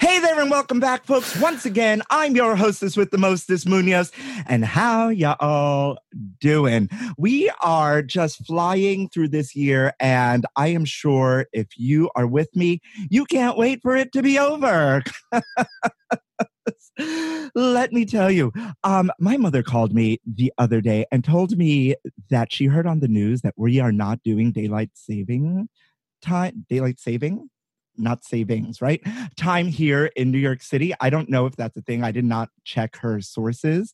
Hey there and welcome back, folks. Once again, I'm your hostess with the mostest Munoz. And how y'all doing? We are just flying through this year, and I am sure if you are with me, you can't wait for it to be over. Let me tell you, um, my mother called me the other day and told me that she heard on the news that we are not doing daylight saving time, daylight saving not savings, right? Time here in New York City. I don't know if that's a thing. I did not check her sources.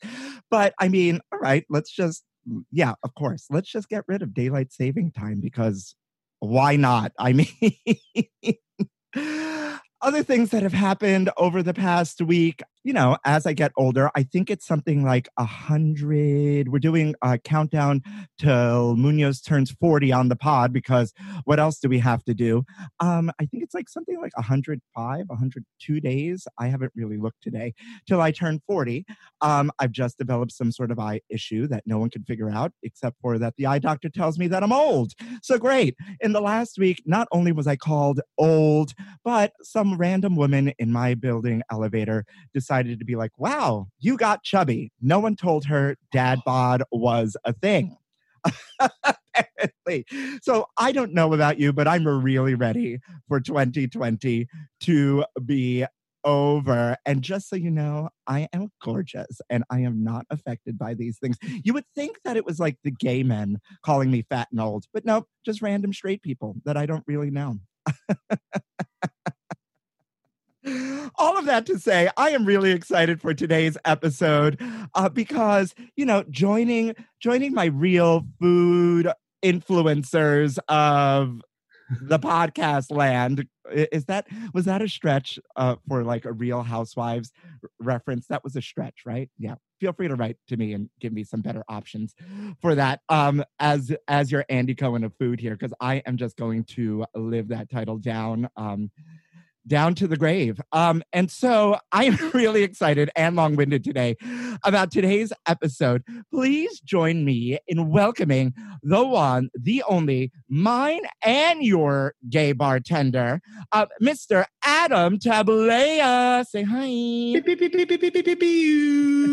But I mean, all right, let's just, yeah, of course, let's just get rid of daylight saving time because why not? I mean, other things that have happened over the past week, you know, as I get older, I think it's something like a hundred. We're doing a countdown till Munoz turns 40 on the pod because what else do we have to do? Um, I think it's like something like 105, 102 days. I haven't really looked today till I turn 40. Um, I've just developed some sort of eye issue that no one can figure out, except for that the eye doctor tells me that I'm old. So great. In the last week, not only was I called old, but some random woman in my building elevator decided to be like, wow, you got chubby. No one told her dad oh. bod was a thing. Apparently. So I don't know about you, but I'm really ready for 2020 to be over. And just so you know, I am gorgeous and I am not affected by these things. You would think that it was like the gay men calling me fat and old, but nope, just random straight people that I don't really know. all of that to say, I am really excited for today's episode uh, because you know, joining joining my real food influencers of the podcast land is that was that a stretch uh, for like a Real Housewives reference? That was a stretch, right? Yeah. Feel free to write to me and give me some better options for that. Um, as as your Andy Cohen of food here, because I am just going to live that title down. Um, down to the grave. Um, and so I am really excited and long winded today about today's episode. Please join me in welcoming the one, the only, mine and your gay bartender, uh, Mr. Adam Tabulea. Say hi. Beep, beep, beep,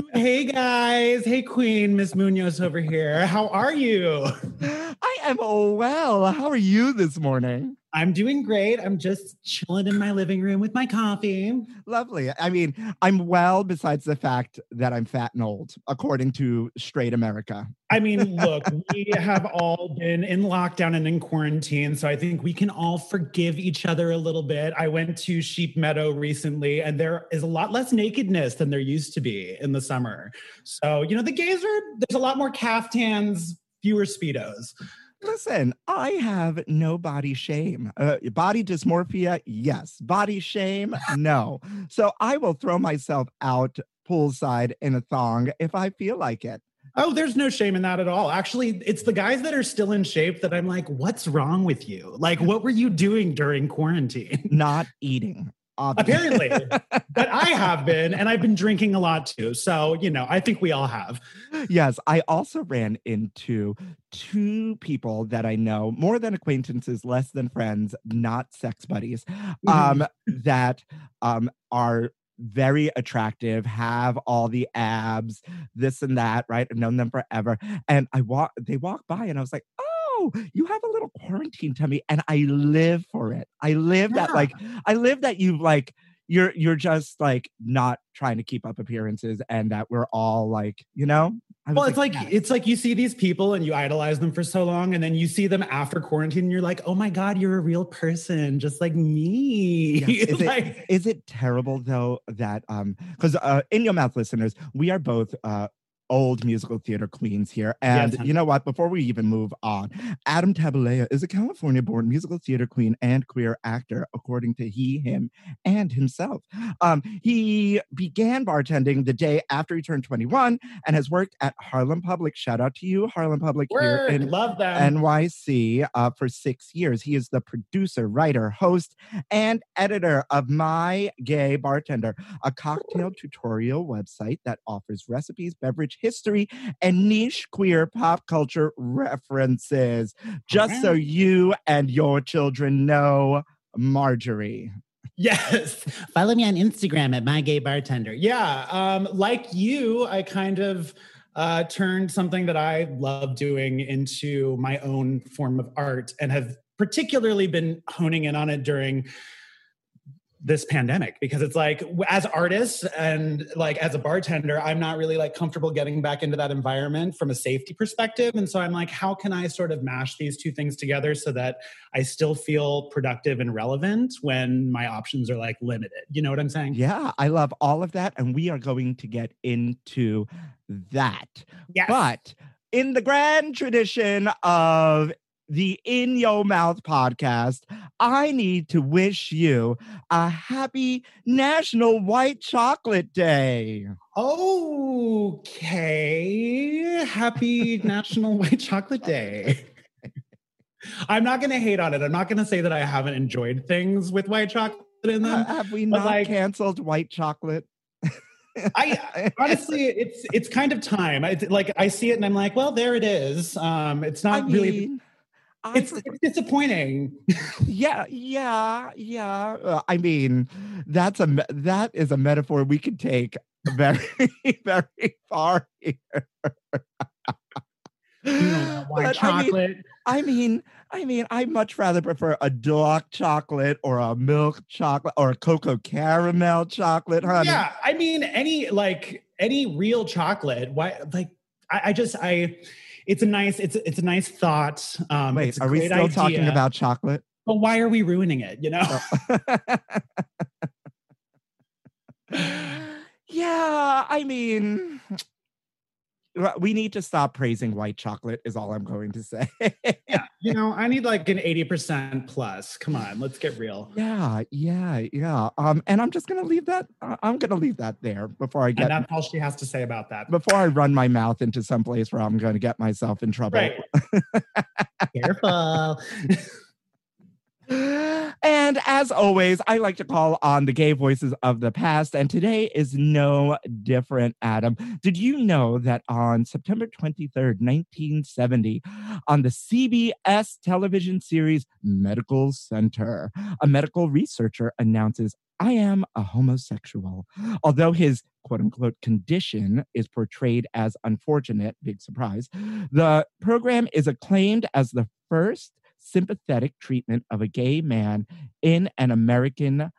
hey guys. Hey Queen, Miss Munoz over here. How are you? I am well. How are you this morning? I'm doing great. I'm just chilling in my living room with my coffee. Lovely. I mean, I'm well besides the fact that I'm fat and old, according to straight America. I mean, look, we have all been in lockdown and in quarantine, so I think we can all forgive each other a little bit. I went to Sheep Meadow recently, and there is a lot less nakedness than there used to be in the summer. So, you know, the gays are there's a lot more caftans, fewer speedos. Listen, I have no body shame. Uh, body dysmorphia, yes. Body shame, no. So I will throw myself out poolside in a thong if I feel like it. Oh, there's no shame in that at all. Actually, it's the guys that are still in shape that I'm like, what's wrong with you? Like, what were you doing during quarantine? Not eating. Apparently, but I have been, and I've been drinking a lot too. So, you know, I think we all have. yes, I also ran into two people that I know, more than acquaintances, less than friends, not sex buddies, um, that um, are very attractive, have all the abs, this and that, right? I've known them forever. And I walk, they walk by and I was like, oh, you have a little quarantine tummy. And I live for it. I live that, like, I live that you've like, you're you're just like not trying to keep up appearances and that we're all like, you know? I Well, it's like it's like you see these people and you idolize them for so long, and then you see them after quarantine, and you're like, "Oh my god, you're a real person, just like me." Yes. Is, Like- it, is it terrible though that um because uh in your mouth listeners, we are both uh old musical theater queens here. And Yes, you know what? Before we even move on, Adam Tabalea is a California born musical theater queen and queer actor, according to he, him, and himself. Um, he began bartending the day after he turned 21 and has worked at Harlem Public. Shout out to you, Harlem Public here Word, in love them. NYC uh, for six years. He is the producer, writer, host, and editor of My Gay Bartender, a cocktail tutorial website that offers recipes, beverage history, and niche queer pop culture references. Just so you and your children know, Marjorie. Yes. Follow me on Instagram at my gay bartender. Yeah. Um, like you, I kind of uh, turned something that I love doing into my own form of art and have particularly been honing in on it during this pandemic because it's like as artists and like as a bartender i'm not really like comfortable getting back into that environment from a safety perspective and so i'm like how can i sort of mash these two things together so that i still feel productive and relevant when my options are like limited you know what i'm saying Yeah, I love all of that. And we are going to get into that. yes. But in the grand tradition of the In Your Mouth podcast, I need to wish you a happy National White Chocolate Day. Okay. Happy National White Chocolate Day. I'm not going to hate on it. I'm not going to say that I haven't enjoyed things with white chocolate in them. have we not like- canceled white chocolate? I honestly, it's it's kind of time. I like I see it and I'm like, well, there it is. Um, it's not I really. mean, I It's, it's disappointing. yeah, yeah, yeah. Uh, I mean, that's a that is a metaphor we could take very, very far here. You white But, I mean, chocolate. I mean, I mean, I much rather prefer a dark chocolate or a milk chocolate or a cocoa caramel chocolate, honey. Yeah, I mean, any like any real chocolate. Why? Like, I, I just I. It's a nice. It's it's a nice thought. Um, Wait, it's a are we great still talking about chocolate? But why are we ruining it? You know. yeah, I mean, well, we need to stop praising white chocolate, is all I'm going to say. yeah, you know, I need like an eighty percent plus. Come on, let's get real. yeah, yeah, yeah. Um, and I'm just gonna leave that. I- I'm gonna leave that there before I And get that's all she has to say about that. before I run my mouth into some place where I'm going to get myself in trouble. Right. Careful. And as always, I like to call on the gay voices of the past, and today is no different, Adam. Did you know that on September 23rd, 1970, on the CBS television series Medical Center, a medical researcher announces, I am a homosexual. Although his quote unquote condition is portrayed as unfortunate, big surprise, the program is acclaimed as the first sympathetic treatment of a gay man in an American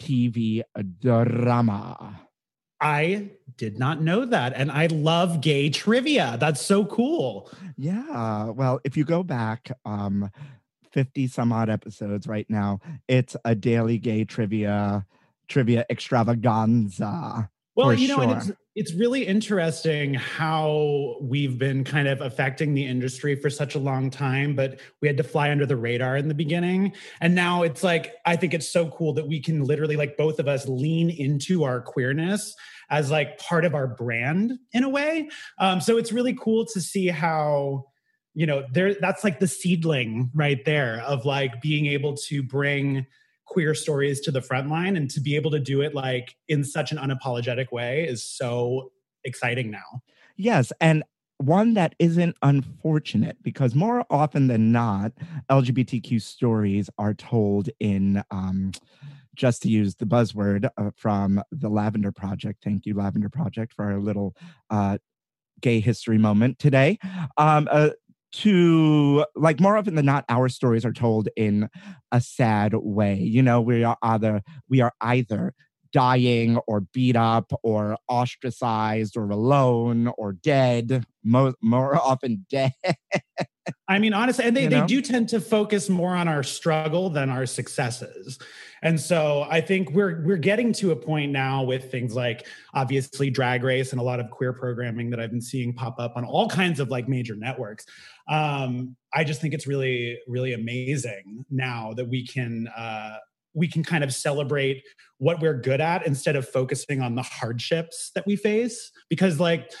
TV drama. I did not know that. And I love gay trivia. That's so cool. Yeah, well, if you go back um 50 some odd episodes right now, it's a daily gay trivia trivia extravaganza. Well, you know, and sure. it's it's really interesting how we've been kind of affecting the industry for such a long time, but we had to fly under the radar in the beginning. And now it's like I think it's so cool that we can literally like both of us lean into our queerness as like part of our brand in a way. Um, so it's really cool to see how you know there that's like the seedling right there of like being able to bring queer stories to the front line and to be able to do it like in such an unapologetic way is so exciting now. Yes, and one that isn't unfortunate because more often than not, LGBTQ stories are told in, um, just to use the buzzword uh, from the Lavender Project. Thank you, Lavender Project, for our little uh, gay history moment today. Um, uh, to like more often than not our stories are told in a sad way. You know we are either we are either dying or beat up or ostracized or alone or dead more, more often dead I mean, honestly, and they, You they do tend to focus more on our struggle than our successes. And so I think we're we're getting to a point now with things like obviously drag race and a lot of queer programming that I've been seeing pop up on all kinds of like major networks. Um, I just think it's really, really amazing now that we can uh we can kind of celebrate what we're good at instead of focusing on the hardships that we face. Because like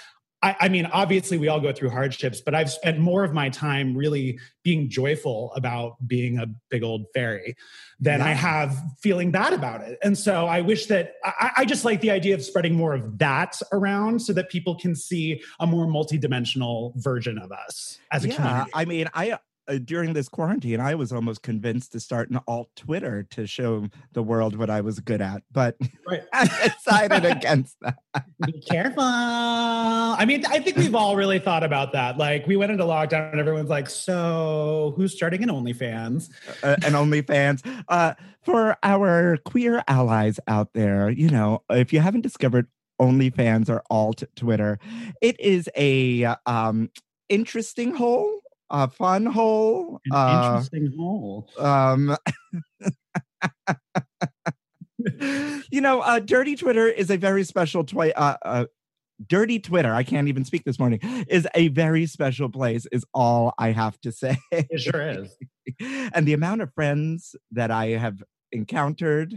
I, I mean, obviously, we all go through hardships, but I've spent more of my time really being joyful about being a big old fairy than I have feeling bad about it. And so I wish that I, I just like the idea of spreading more of that around so that people can see a more multidimensional version of us as a yeah community. i mean i uh, during this quarantine i was almost convinced to start an alt twitter to show the world what i was good at but Right. i decided against that Be careful. I mean, I think we've all really thought about that. Like, we went into lockdown and everyone's like, so who's starting an OnlyFans? uh, and OnlyFans. Uh, for our queer allies out there, you know, if you haven't discovered OnlyFans or alt Twitter, it is a um, interesting hole, a fun hole. An Uh, interesting hole. um, you know, uh, Dirty Twitter is a very special toy. Uh, uh, Dirty Twitter, I can't even speak this morning, is a very special place, is all I have to say. It sure is. and the amount of friends that I have encountered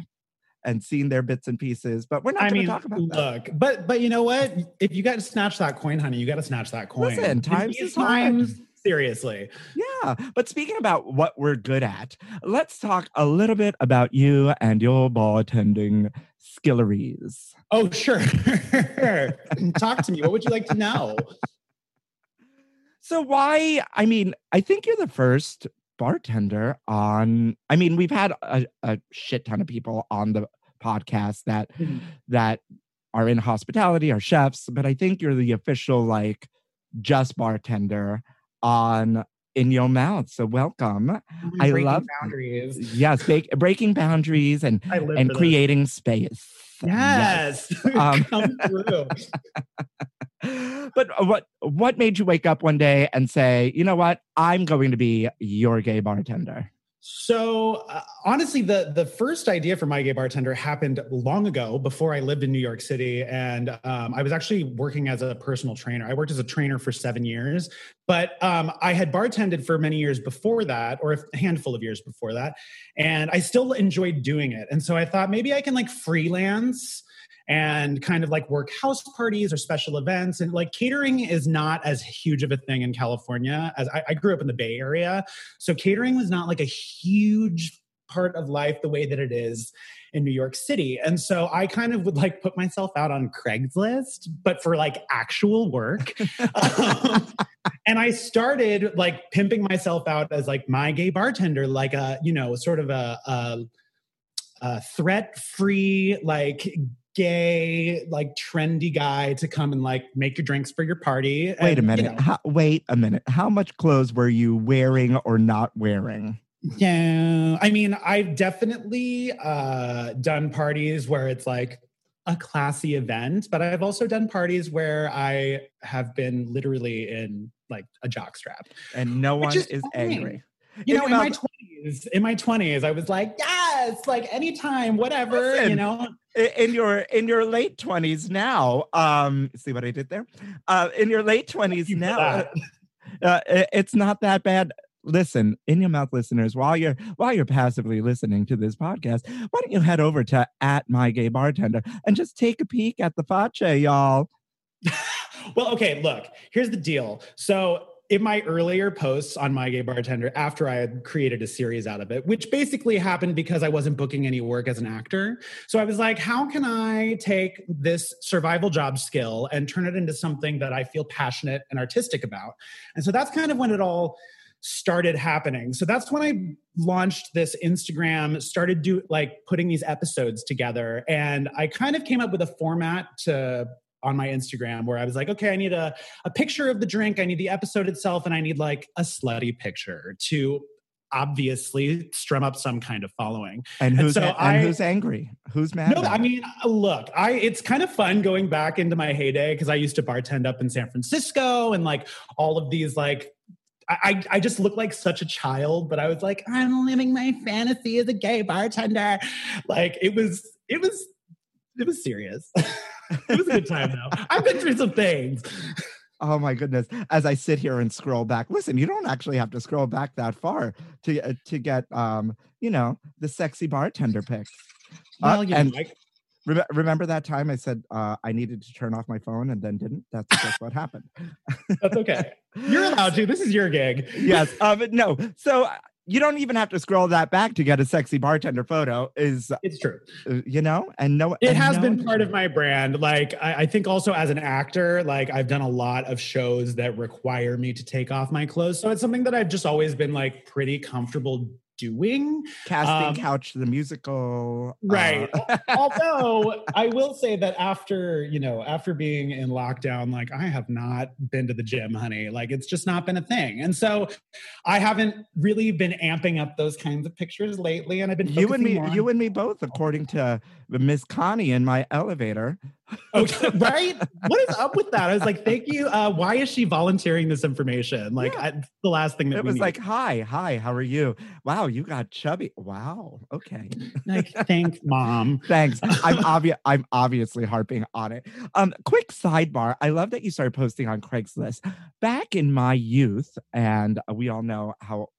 and seen their bits and pieces, but we're not I going to talk about that. look, but but you know what? If you got to snatch that coin, honey, you got to snatch that coin. Listen, times is hard. times, seriously. Yeah, but speaking about what we're good at, let's talk a little bit about you and your bartending skilleries. Oh, sure. Talk to me. What would you like to know? So why? I mean, I think you're the first bartender on. I mean, we've had a, a shit ton of people on the podcast that Mhm. that are in hospitality, are chefs, but I think you're the official like just bartender on in your mouth. So welcome. I love- boundaries. Yes, break, breaking boundaries and and for this. creating space. Yes. Um, Come through. but what what made you wake up one day and say, you know what, I'm going to be your gay bartender? So uh, honestly, the the first idea for my gay bartender happened long ago, before I lived in New York City, and um, I was actually working as a personal trainer. I worked as a trainer for seven years, but um, I had bartended for many years before that, or a handful of years before that, and I still enjoyed doing it. And so I thought maybe I can like freelance and kind of like work house parties or special events. And like catering is not as huge of a thing in California as I, I grew up in the Bay Area. So catering was not like a huge part of life the way that it is in New York City. And so I kind of would like put myself out on Craigslist, but for like actual work. Um, and I started like pimping myself out as like my gay bartender, like a, you know, sort of a, a, a threat free, like gay, like trendy guy to come and like make your drinks for your party. Wait a And, you minute. know, How, wait a minute. How much clothes were you wearing or not wearing? Yeah, I mean, I've definitely uh, done parties where it's like a classy event, but I've also done parties where I have been literally in like a jockstrap. And no one is is angry. You know, in my twenties, in my twenties, I was like, yes, like anytime, whatever. Listen, you know, in your in your late 20s now um see what i did there? Uh in your late 20s you now uh, i- it's not that bad. Listen in your mouth listeners while you're while you're passively listening to this podcast why don't you head over to at my gay bartender and just take a peek at the fache y'all? Well, okay, look, here's the deal. So in my earlier posts on my gay bartender after i had created a series out of it which basically happened because i wasn't booking any work as an actor. So i was like how can i take this survival job skill and turn it into something that i feel passionate and artistic about? And so that's kind of when it all started happening. So that's when i launched this instagram started do like putting these episodes together. And i kind of came up with a format to on my Instagram where I was like, okay, I need a, a picture of the drink, I need the episode itself, and I need like a slutty picture to obviously strum up some kind of following. And who's so and who's angry? Who's mad? No, I mean, look, I it's kind of fun going back into my heyday because I used to bartend up in San Francisco and like all of these like I, I I just look like such a child, but I was like, I'm living my fantasy as a gay bartender. Like it was, it was, it was serious. it was a good time though. I've been through some things. Oh my goodness! As I sit here and scroll back, listen, you don't actually have to scroll back that far to uh, to get um, you know, the sexy bartender pics. Uh, Well, you and like, Rem- remember that time I said uh, I needed to turn off my phone and then didn't? That's just what happened. that's okay. You're allowed to. This is your gig. yes. Uh, but no. So uh, you don't even have to scroll that back to get a sexy bartender photo. Is It's true. uh, you know, and no, It and has no been part of my brand. Like I, I think also as an actor, like I've done a lot of shows that require me to take off my clothes. So it's something that I've just always been like pretty comfortable doing. casting um, couch the musical. uh, Right. Although I will say that after, you know, after being in lockdown, like I have not been to the gym, honey. Like it's just not been a thing. And so I haven't really been amping up those kinds of pictures lately. And I've been you and me, you and me both, according to Miss Connie in my elevator. Okay, right? What is up with that? I was like, thank you. Uh, why is she volunteering this information? Like, Yeah. I, the last thing that It was need. like, "Hi, hi, how are you? Wow, you got chubby. Wow, okay, like, thanks, mom. thanks." I'm obvious. I'm obviously harping on it. Um, quick sidebar. I love that you started posting on Craigslist. Back in my youth, and we all know how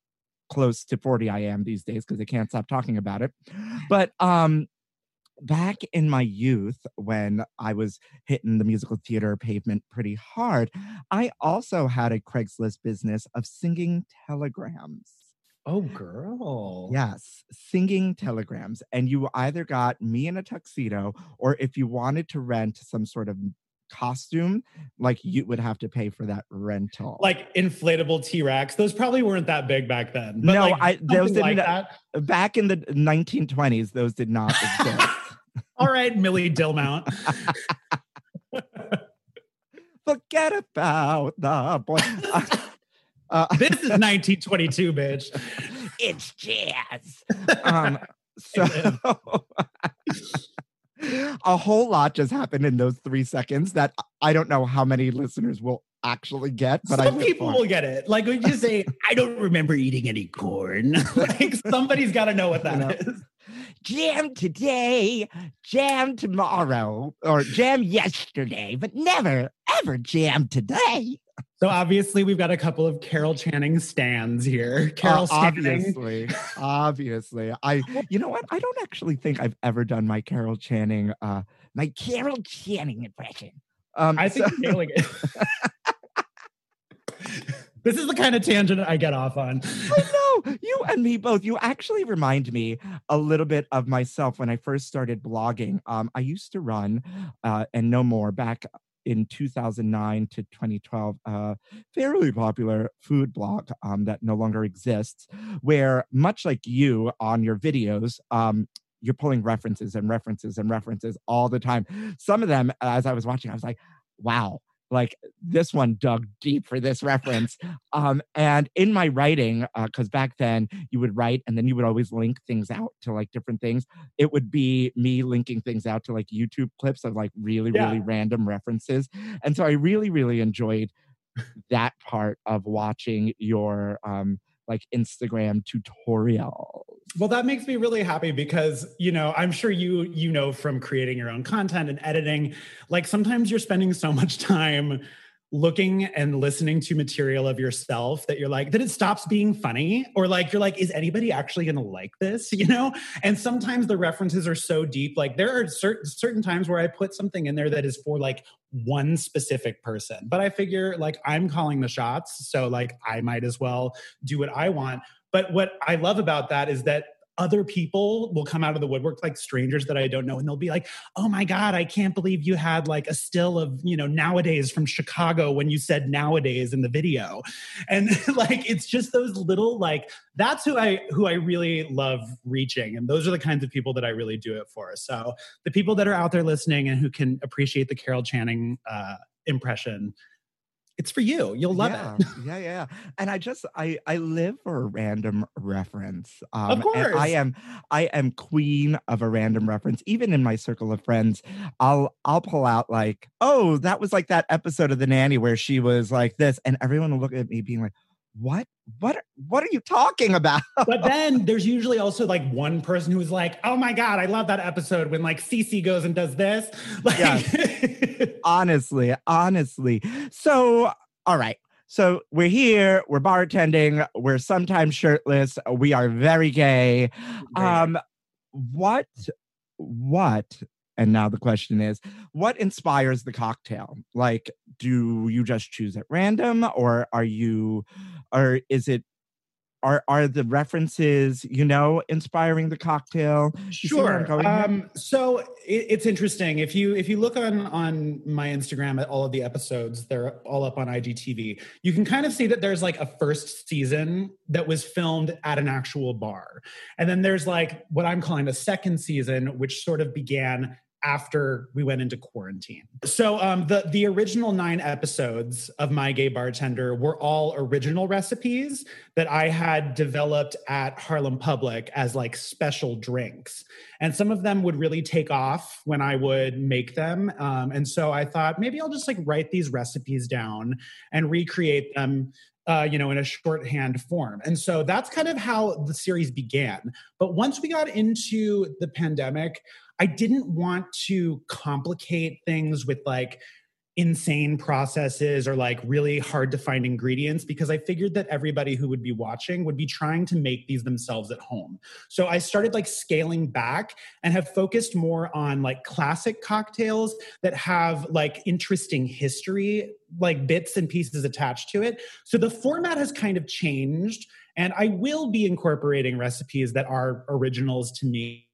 close to 40 I am these days because I can't stop talking about it. But um back in my youth when I was hitting the musical theater pavement pretty hard, I also had a Craigslist business of singing telegrams. Oh, girl. Yes, singing telegrams. And you either got me in a tuxedo, or if you wanted to rent some sort of costume, like you would have to pay for that rental. Like inflatable T Rex. Those probably weren't that big back then. But No, like, I- those like didn't- that. back in the 1920s, those did not exist. All right, Millie Dillmount. Forget about the boy. Uh, this is 1922, bitch. it's jazz. Um, so a whole lot just happened in those three seconds that I don't know how many listeners will actually get, but Some people will get it. Like when you say, I don't remember eating any corn. like somebody's got to know what that know. is. Jam today, jam tomorrow, or jam yesterday, but never ever jam today. So obviously we've got a couple of Carol Channing stands here. Uh, Carol Channing. obviously, obviously. I, you know what? I don't actually think I've ever done my Carol Channing, uh, my Carol Channing impression. Um, I think so- you're nailing it. this is the kind of tangent I get off on. I know you and me both. You actually remind me a little bit of myself when I first started blogging. Um, I used to run, uh, and no more back in 2009 to 2012, a fairly popular food blog um, that no longer exists, where much like you on your videos, um, you're pulling references and references and references all the time. Some of them, as I was watching, I was like, wow, like this one dug deep for this reference. Um, and in my writing, because back then you would write and then you would always link things out to like different things. It would be me linking things out to like YouTube clips of like really, Yeah. really random references. And so I really, really enjoyed that part of watching your um like Instagram tutorials. Well, that makes me really happy because, you know, I'm sure you you know from creating your own content and editing, like sometimes you're spending so much time looking and listening to material of yourself that you're like that it stops being funny or like you're like is anybody actually going to like this you know? And sometimes the references are so deep like there are certain certain times where i put something in there that is for like one specific person but i figure like i'm calling the shots so like i might as well do what i want. But what i love about that is that other people will come out of the woodwork like strangers that I don't know and they'll be like, "Oh my god, I can't believe you had like a still of, you know, nowadays from Chicago when you said nowadays in the video." And like it's just those little like that's who I who I really love reaching and those are the kinds of people that I really do it for. So, the people that are out there listening and who can appreciate the Carol Channing uh impression it's for you. You'll love yeah, it. yeah, yeah. And I just I I live for a random reference. Um, of course, I am I am queen of a random reference. Even in my circle of friends, I'll I'll pull out like, oh, that was like that episode of The Nanny where she was like this, and everyone will look at me being like, what? What what are you talking about? But then there's usually also like one person who's like oh my god i love that episode when like cc goes and does this. Like yes. honestly honestly. So all right. So we're here we're bartending we're sometimes shirtless we are very gay. Um what what and now the question is, what inspires the cocktail? Like, do you just choose at random, or are you, or is it are are the references you know inspiring the cocktail? Sure um, so it, it's interesting. If you if you look on on my instagram at all of the episodes they're all up on igtv you can kind of see that there's like a first season that was filmed at an actual bar. And then there's like what i'm calling a second season which sort of began after we went into quarantine. So um, the the original nine episodes of My Gay Bartender were all original recipes that I had developed at Harlem Public as like special drinks, and some of them would really take off when I would make them. Um, and so I thought maybe I'll just like write these recipes down and recreate them uh, you know, in a shorthand form. And so that's kind of how the series began. But once we got into the pandemic, I didn't want to complicate things with like insane processes or like really hard to find ingredients because I figured that everybody who would be watching would be trying to make these themselves at home. So I started like scaling back and have focused more on like classic cocktails that have like interesting history, like bits and pieces attached to it. So the format has kind of changed and I will be incorporating recipes that are originals to me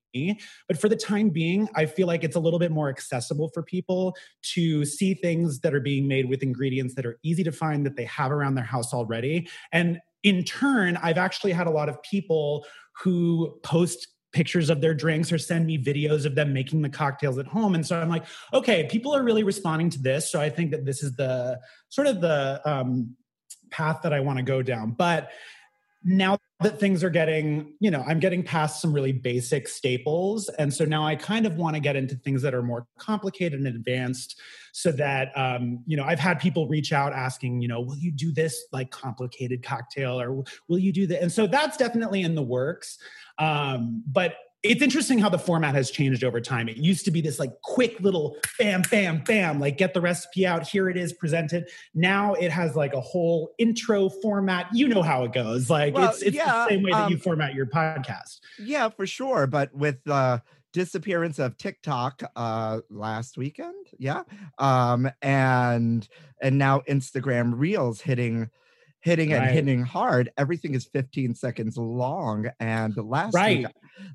but for the time being, I feel like it's a little bit more accessible for people to see things that are being made with ingredients that are easy to find that they have around their house already. And in turn, I've actually had a lot of people who post pictures of their drinks or send me videos of them making the cocktails at home. And so i'm like okay people are really responding to this. So i think that this is the sort of the um, path that i want to go down. But now that things are getting, you know, I'm getting past some really basic staples. And so now I kind of want to get into things that are more complicated and advanced so that, um, you know, I've had people reach out asking, you know, will you do this like complicated cocktail or will you do that? And so that's definitely in the works. Um, but it's interesting how the format has changed over time. It used to be this like quick little bam, bam, bam, like get the recipe out. Here it is presented. Now it has like a whole intro format. You know how it goes. Like well, it's, it's yeah, the same way that um, you format your podcast. Yeah, for sure. But with the uh, disappearance of TikTok uh, last weekend, yeah, um, and and now Instagram Reels hitting hitting and hitting hard. Everything is 15 seconds long. And last right. week,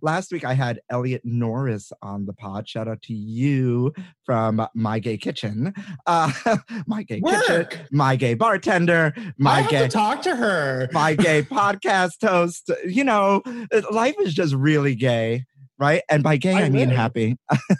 last week I had Elliot Norris on the pod. Shout out to you from My Gay Kitchen, uh, My Gay Work. Kitchen, My Gay Bartender, My Gay talk to her, My Gay podcast host. You know, life is just really gay. Right. And by gay, I, I mean happy.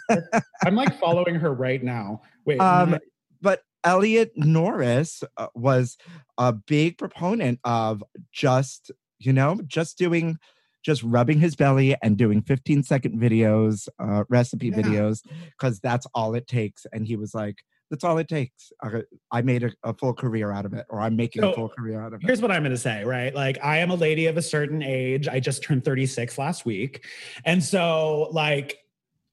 I'm like following her right now. Wait. Um, but Elliot Norris uh, was a big proponent of just, you know, just doing, just rubbing his belly and doing 15 second videos, uh, recipe yeah. videos, because that's all it takes. And he was like, that's all it takes. I, I made a, a, full career out of it, or I'm making so, a full career out of it. Here's what I'm going to say, right? Like, I am a lady of a certain age. I just turned 36 last week. And so, like,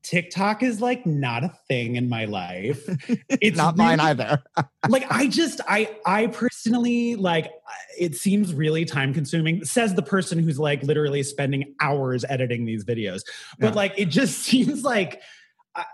TikTok is like not a thing in my life. It's not mine either. like I just I I personally like it seems really time consuming says the person who's like literally spending hours editing these videos. But Yeah. like it just seems like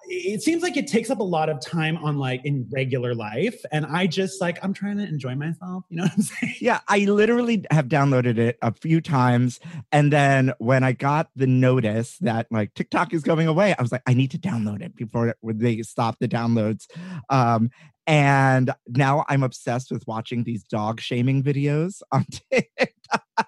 it seems like it takes up a lot of time on like in regular life and I just like I'm trying to enjoy myself, you know what I'm saying? Yeah, I literally have downloaded it a few times. And then when I got the notice that like TikTok is going away, I was like, I need to download it before they stop the downloads. Um, and now I'm obsessed with watching these dog shaming videos on TikTok.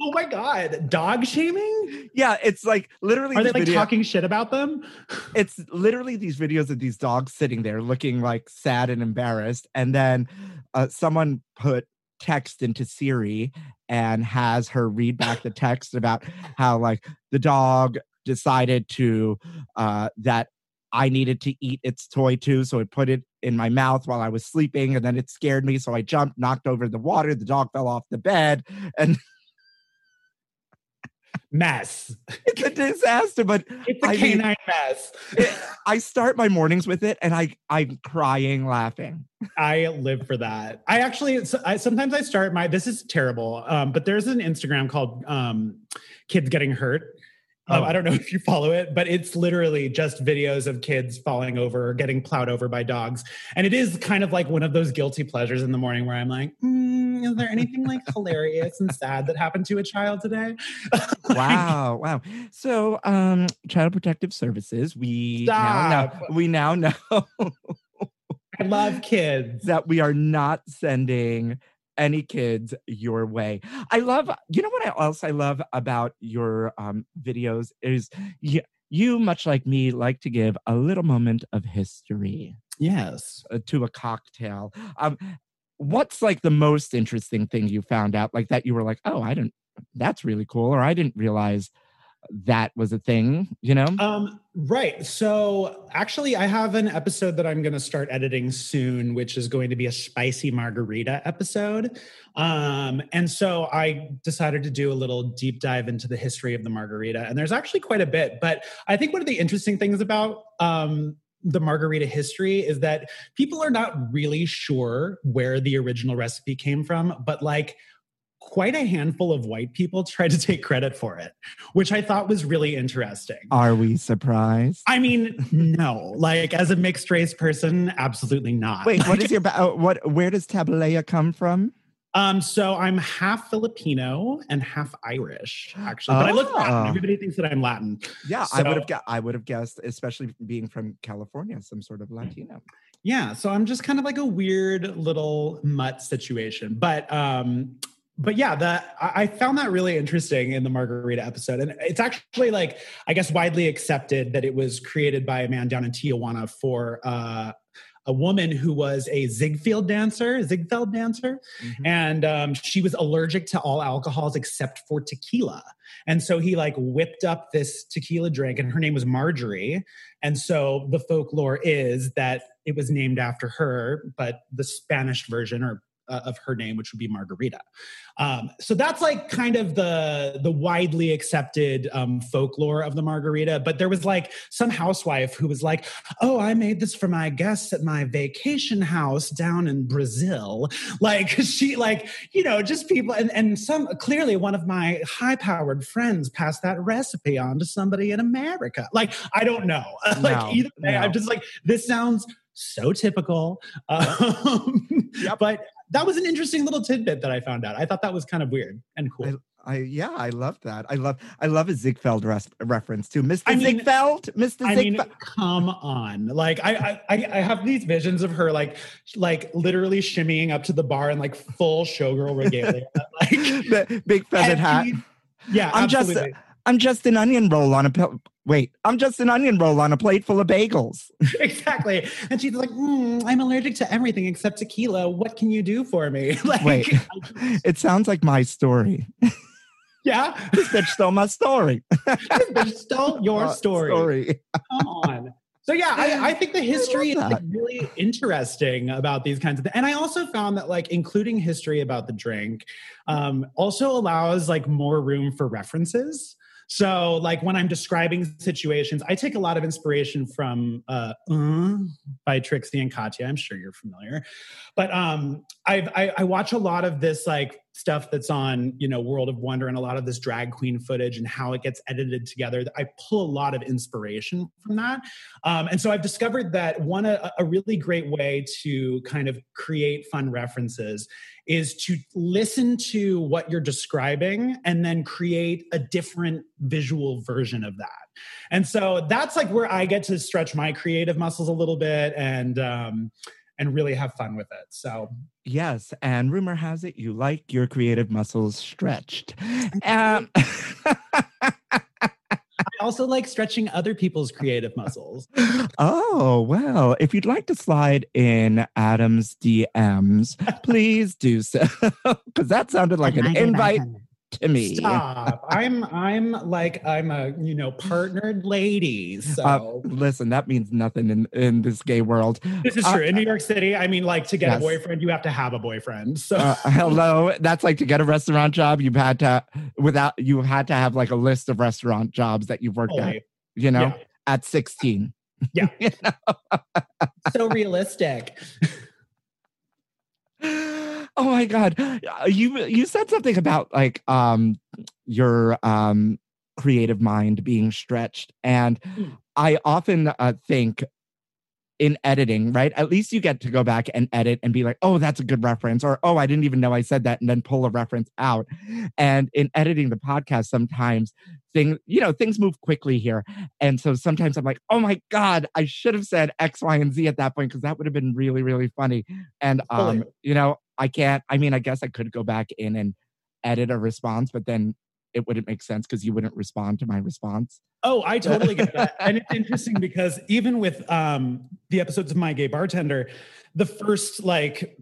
Oh my god, dog shaming? Yeah, it's like literally Are they like video- talking shit about them? it's literally these videos of these dogs sitting there looking like sad and embarrassed and then uh, someone put text into siri and has her read back the text about how like the dog decided to uh that i needed to eat its toy too so it put it in my mouth while i was sleeping and then it scared me so i jumped knocked over the water the dog fell off the bed and Mess. it's a disaster but It's a I mean- canine mess. I start my mornings with it and I I'm crying laughing. I live for that. I actually, I, sometimes I start my, this is terrible, um, but there's an Instagram called um, Kids Getting Hurt. Um, Oh. I don't know if you follow it, but it's literally just videos of kids falling over or getting plowed over by dogs. And it is kind of like one of those guilty pleasures in the morning where I'm like, mm, is there anything like hilarious and sad that happened to a child today? Wow, wow. So um Child Protective Services, we now know we now know I love kids. that we are not sending any kids your way. I love you know what I else I love about your um videos is you, you much like me like to give a little moment of history. Yes. uh, to a cocktail. Um, what's like the most interesting thing you found out, like that you were like, oh, I didn't, that's really cool, or I didn't realize that was a thing, you know? Um, right. So actually, I have an episode that I'm going to start editing soon, which is going to be a spicy margarita episode. Um, and so I decided to do a little deep dive into the history of the margarita. And there's actually quite a bit. But I think one of the interesting things about um, the margarita history is that people are not really sure where the original recipe came from, but like, Quite a handful of white people tried to take credit for it, which I thought was really interesting. Are we surprised? I mean, no. Like as a mixed race person, absolutely not. Wait, what is your ba- uh, what? Where does tableya come from? Um, so I'm half Filipino and half Irish, actually. But I look Latin. Oh. Everybody thinks that I'm Latin. Yeah, I would have. gu- I would have guessed, especially being from California, some sort of Latino. Yeah. So I'm just kind of like a weird little mutt situation. But um, but yeah, that I found that really interesting in the margarita episode. And it's actually like, I guess widely accepted that it was created by a man down in Tijuana for uh a woman who was a Ziegfeld dancer, Ziegfeld dancer, Mhm. and um, she was allergic to all alcohols except for tequila. And so he like whipped up this tequila drink, and her name was Marjorie. And so the folklore is that it was named after her, but the Spanish version or uh, of her name, which would be Margarita. Um, so that's like kind of the the widely accepted um, folklore of the margarita. But there was like some housewife who was like, "Oh, I made this for my guests at my vacation house down in Brazil." Like she, like you know, just people, and and some clearly one of my high powered friends passed that recipe on to somebody in America. Like I don't know. like either way, no. I'm just like this sounds so typical. Um, Yep. But that was an interesting little tidbit that I found out. I thought that was kind of weird and cool. I yeah, I love that. I love I love a Ziegfeld res- reference too, Mr. I mean- Ziegfeld, Mr. I mean, Ziegfeld. come on! Like I, I, I have these visions of her, like, like literally shimmying up to the bar in like full showgirl regalia. like, the big feathered hat. Yeah, I'm just- I'm just an onion roll on a wait. I'm just an onion roll on a plate full of bagels. exactly. And she's like, "Mm, I'm allergic to everything except tequila. What can you do for me? like, Wait, it sounds like my story. yeah, This bitch stole my story. this bitch stole your Uh, story. Come on. So yeah, I, I think the history is like really interesting about these kinds of things. And I also found that like including history about the drink um, also allows like more room for references. So, like when I'm describing situations, I take a lot of inspiration from uh, uh, by Trixie and Katya. I'm sure you're familiar, but um, I've, I, I watch a lot of this like stuff that's on you know World of Wonder and a lot of this drag queen footage and how it gets edited together. I pull a lot of inspiration from that, um, and so I've discovered that one a, a really great way to kind of create fun references is to listen to what you're describing and then create a different visual version of that. And so that's like where I get to stretch my creative muscles a little bit and um, and really have fun with it. So Yes, and rumor has it you like your creative muscles stretched. Um, I also like stretching other people's creative muscles. oh, well, if you'd like to slide in Adam's DMs, please do so. Because that sounded like an invite to me. Stop. I'm I'm like I'm a you know partnered lady. So Uh, listen, that means nothing in, in this gay world. this is uh, true. In New York City, I mean, like to get Yes. a boyfriend, you have to have a boyfriend. So Uh, hello, that's like to get a restaurant job. You've had to without you had to have like a list of restaurant jobs that you've worked at. You know, Yeah. at sixteen. Yeah. You know? so realistic. Oh my god you you said something about like um your um creative mind being stretched and Mm. i often uh, think in editing right? At least you get to go back and edit and be like oh that's a good reference or oh i didn't even know i said that and then pull a reference out. And in editing the podcast sometimes things you know things move quickly here. And so sometimes i'm like oh my god i should have said x y and z at that point because that would have been really really funny. And um you know i can't i mean i guess i could go back in and edit a response but then it wouldn't make sense because you wouldn't respond to my response Oh, I totally get that. And it's interesting because even with um, the episodes of My Gay Bartender, the first, like,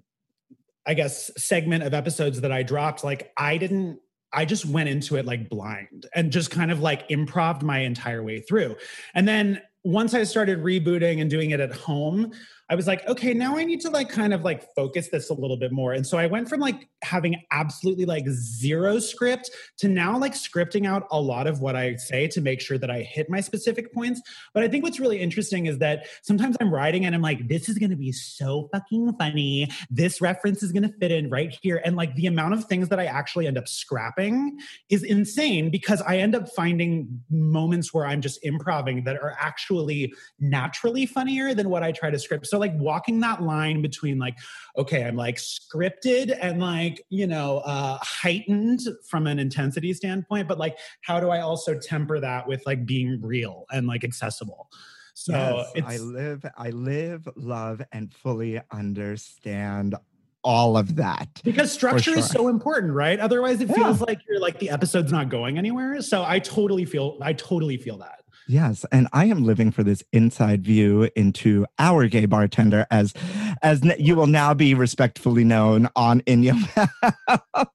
I guess, segment of episodes that I dropped, like, I didn't, I just went into it like blind and just kind of like improv my entire way through. And then once I started rebooting and doing it at home, I was like, okay, now I need to like kind of like focus this a little bit more. And so I went from like having absolutely like zero script to now like scripting out a lot of what I say to make sure that I hit my specific points. But I think what's really interesting is that sometimes I'm writing and I'm like, this is going to be so fucking funny. This reference is going to fit in right here. And like the amount of things that I actually end up scrapping is insane because I end up finding moments where I'm just improving that are actually naturally funnier than what I try to script. So like walking that line between like, okay, I'm like scripted and like, you know, uh heightened from an intensity standpoint, but like how do I also temper that with like being real and like accessible? So Yes, it's I live, I live, love, and fully understand all of that. because structure is so important, right? Otherwise it Yeah. feels like you're like the episode's not going anywhere. So I totally feel I totally feel that. Yes, and I am living for this inside view into our gay bartender, as as you will now be respectfully known on In Your Mouth. but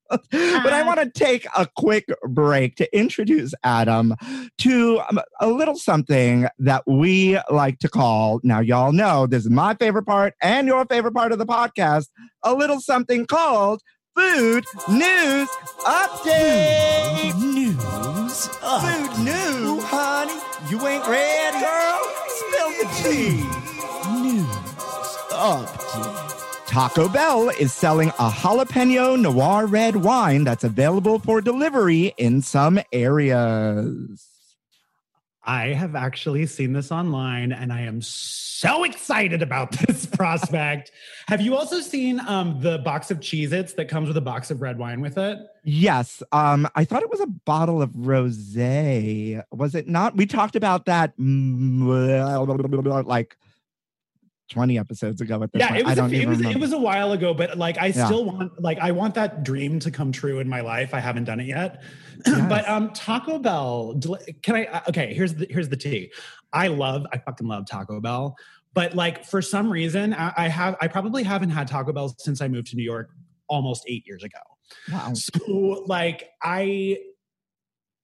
I want to take a quick break to introduce Adam to um, a little something that we like to call. Now, y'all know this is my favorite part and your favorite part of the podcast. A little something called Food News Update. News. Food news, oh, honey. You ain't ready, girl. Spill the tea. News. Update. Taco Bell is selling a jalapeno noir red wine that's available for delivery in some areas. I have actually seen this online and I am so excited about this prospect. have you also seen um, the box of Cheez Its that comes with a box of red wine with it? Yes, um, I thought it was a bottle of rosé. Was it not? We talked about that like twenty episodes ago. At this Yeah, point. it was, a, it, was, it was a while ago, but like I Yeah. still want, like, I want that dream to come true in my life. I haven't done it yet. Yes. but um, Taco Bell, can I, uh, okay, here's the, here's the tea. I love, I fucking love Taco Bell. But like for some reason, I, I have, I probably haven't had Taco Bell since I moved to New York almost eight years ago. wow. So like I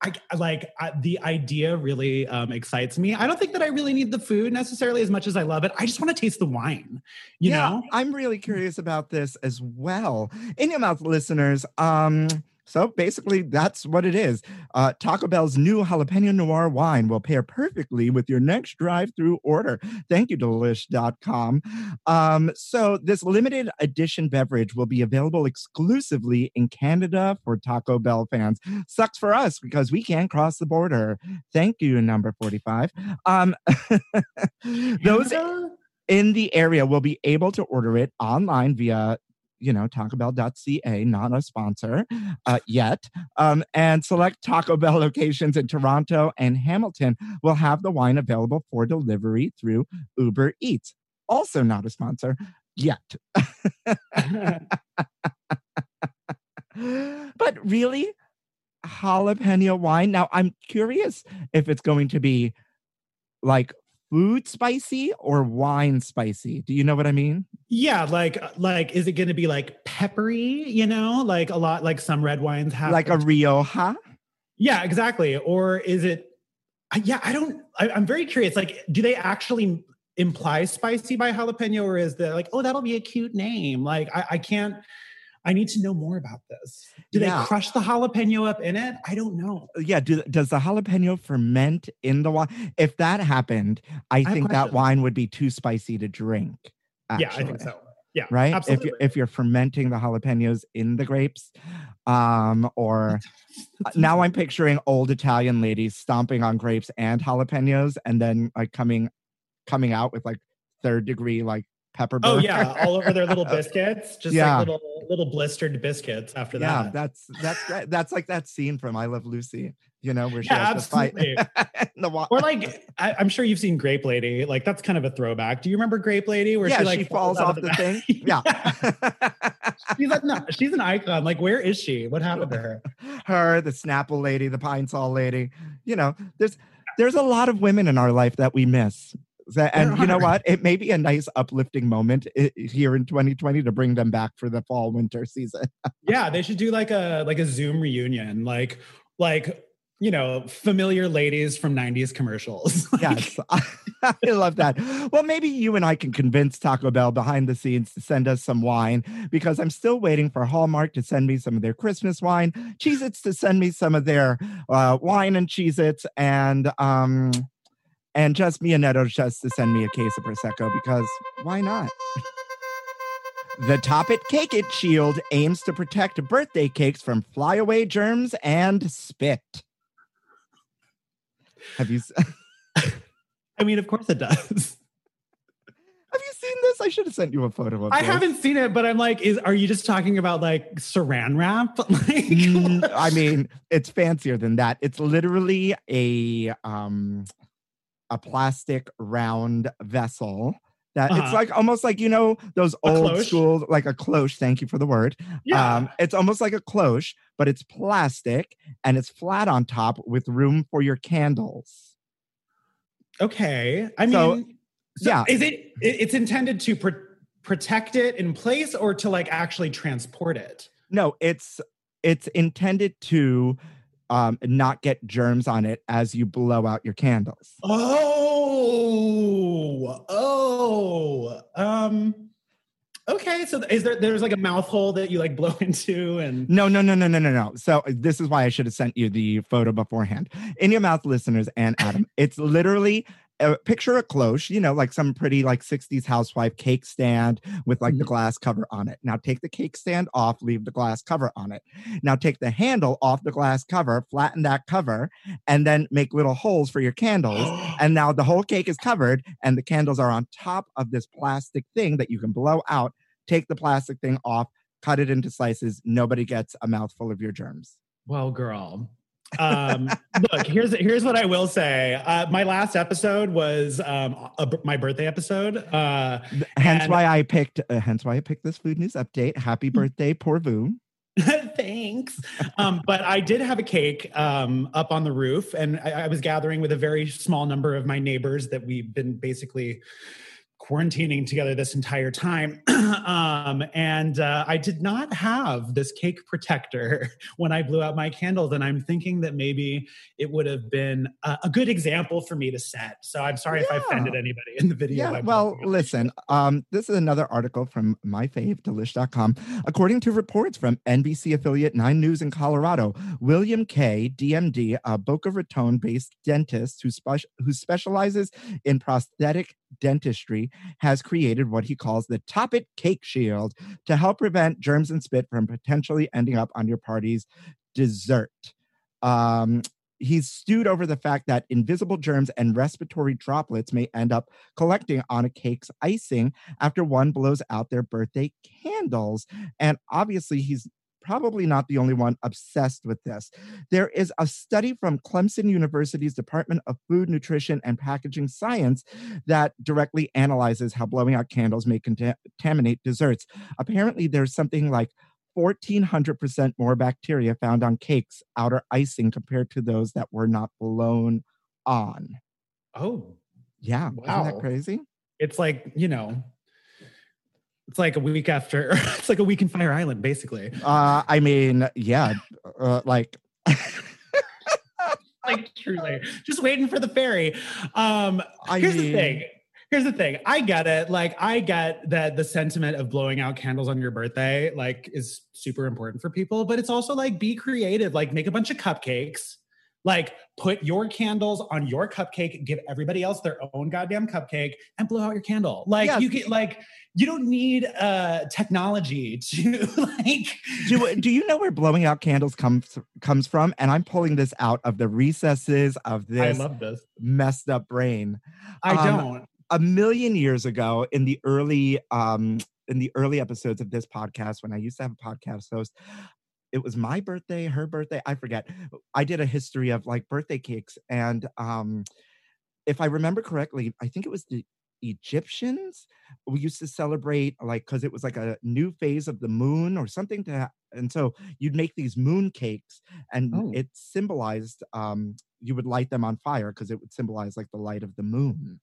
I like I, the idea really um, excites me. I don't think that I really need the food necessarily as much as I love it. I just want to taste the wine. You yeah, know? I'm really curious about this as well. In your mouth, listeners. Um, So basically, that's what it is. Uh, Taco Bell's new jalapeno noir wine will pair perfectly with your next drive through order. Thank you, delish.com. Um, so, this limited edition beverage will be available exclusively in Canada for Taco Bell fans. Sucks for us because we can't cross the border. Thank you, number 45. Um, those in the area will be able to order it online via you know tacobell.ca not a sponsor uh, yet um, and select taco bell locations in toronto and hamilton will have the wine available for delivery through uber eats also not a sponsor yet. But really jalapeno wine now i'm curious if it's going to be like food spicy or wine spicy do you know what i mean yeah, like uh, like is it going to be like peppery? You know, like a lot like some red wines have like a rioja Yeah, exactly. Or is it? Uh, yeah, I don't. I, I'm very curious. Like, do they actually imply spicy by jalapeno, or is the like, oh, that'll be a cute name? Like, I, I can't. I need to know more about this. Do Yeah. they crush the jalapeno up in it? I don't know. yeah do, does the jalapeno ferment in the wine if that happened i have think that wine would be too spicy to drink Yeah, I think so. Yeah, right Absolutely. if you if you're fermenting the jalapenos in the grapes um or uh, now i'm picturing old italian ladies stomping on grapes and jalapenos and then like coming coming out with like third degree like pepper Oh yeah, all over their little biscuits, just Yeah. like little little blistered biscuits. After yeah that, that's that's great. that's like that scene from i love lucy you know where she Yeah, has to fight in the wa- or like I, I'm sure you've seen Grape Lady. Like that's kind of a throwback. Do you remember Grape Lady? Where yeah, she like she falls out off of the back? thing. Yeah. she's like no, she's an icon. Like where is she? What happened to her? her, the Snapple lady, the Pine Sol lady. You know, there's there's a lot of women in our life that we miss. That- And you know what? It may be a nice uplifting moment here in 2020 to bring them back for the fall winter season. Yeah, they should do like a like a Zoom reunion, like like you know familiar ladies from '90s commercials. Yes, I love that. Well, maybe you and I can convince Taco Bell behind the scenes to send us some wine because I'm still waiting for Hallmark to send me some of their Christmas wine, Cheez Its to send me some of their uh, wine and Cheez Its, and um, and just Mionetto just to send me a case of Prosecco because why not? The Top It Cake It Shield aims to protect birthday cakes from flyaway germs and spit. Have you I mean, of course it does. Have you seen this? I should have sent you a photo of it. I haven't seen it, but I'm like, is are you just talking about like saran wrap? Like, Mm, I mean, it's fancier than that. It's literally a um a plastic round vessel that it's Uh-huh. like almost like you know those A old cloche? school like a cloche. Thank you for the word. yeah. Um, it's almost like a cloche, but it's plastic and it's flat on top with room for your candles. okay. I mean, So, so yeah. Is it? it- It's intended to pr- protect it in place, or to like actually transport it? No, it's it's intended to um, not get germs on it as you blow out your candles. Oh, oh, um, okay. So is there there's like a mouth hole that you like blow into and No, no, no, no, no, no, no. So uh, this is why I should have sent you the photo beforehand. In your mouth, listeners and Adam, it's literally uh, picture a cloche, you know, like some pretty like 60s housewife cake stand with like the Mhm. glass cover on it. Now take the cake stand off, leave the glass cover on it. Now take the handle off the glass cover, flatten that cover, and then make little holes for your candles. And now the whole cake is covered, and the candles are on top of this plastic thing that you can blow out. Take the plastic thing off, cut it into slices. Nobody gets a mouthful of your germs. well, girl. Um look here's here's what i will say uh my last episode was um a, my birthday episode uh Hence why I picked. Uh, hence why I picked this food news update. Happy birthday, poor Vu. Thanks. Um, but I did have a cake um, up on the roof, and I, I was gathering with a very small number of my neighbors that we've been basically quarantining together this entire time. um, and uh, I did not have this cake protector when I blew out my candles. And I'm thinking that maybe it would have been a, a good example for me to set. So I'm sorry Yeah. if I offended anybody in the video. Yeah, well, blowing out my listen, um, this is another article from my fave, delish.com. According to reports from NBC affiliate Nine News in Colorado, William K., DMD, a Boca Raton based dentist who, spe- who specializes in prosthetic dentistry, has created what he calls the Top It Cake Shield to help prevent germs and spit from potentially ending up on your party's dessert. Um, he's stewed over the fact that invisible germs and respiratory droplets may end up collecting on a cake's icing after one blows out their birthday candles. And obviously, he's probably not the only one obsessed with this. There is a study from Clemson University's Department of Food, Nutrition, and Packaging Science that directly analyzes how blowing out candles may contaminate desserts. Apparently, there's something like 1400% more bacteria found on cakes outer icing compared to those that were not blown on. Oh, Yeah, isn't that crazy? it's like, you know, it's like a week after, it's like a week in Fire Island, basically. Uh, I mean, yeah, uh, like like truly. Just waiting for the ferry. Um I here's mean- the thing. here's the thing. I get it. Like i get that the sentiment of blowing out candles on your birthday like is super important for people but it's also like be creative. Like make a bunch of cupcakes like put your candles on your cupcake give everybody else their own goddamn cupcake and blow out your candle like you get like you don't need uh technology to like do, do you know where blowing out candles comes comes from? And I'm pulling this out of the recesses of i this love this messed up brain. i Um, don't a million years ago in the early um in the early episodes of this podcast when i used to have a podcast host it was my birthday her birthday i forget i did a history of like birthday cakes and um if i remember correctly i think it was the egyptians we used to celebrate like because it was like a new phase of the moon or something to ha- and so you'd make these moon cakes and Oh. it symbolized um you would light them on fire because it would symbolize like the light of the moon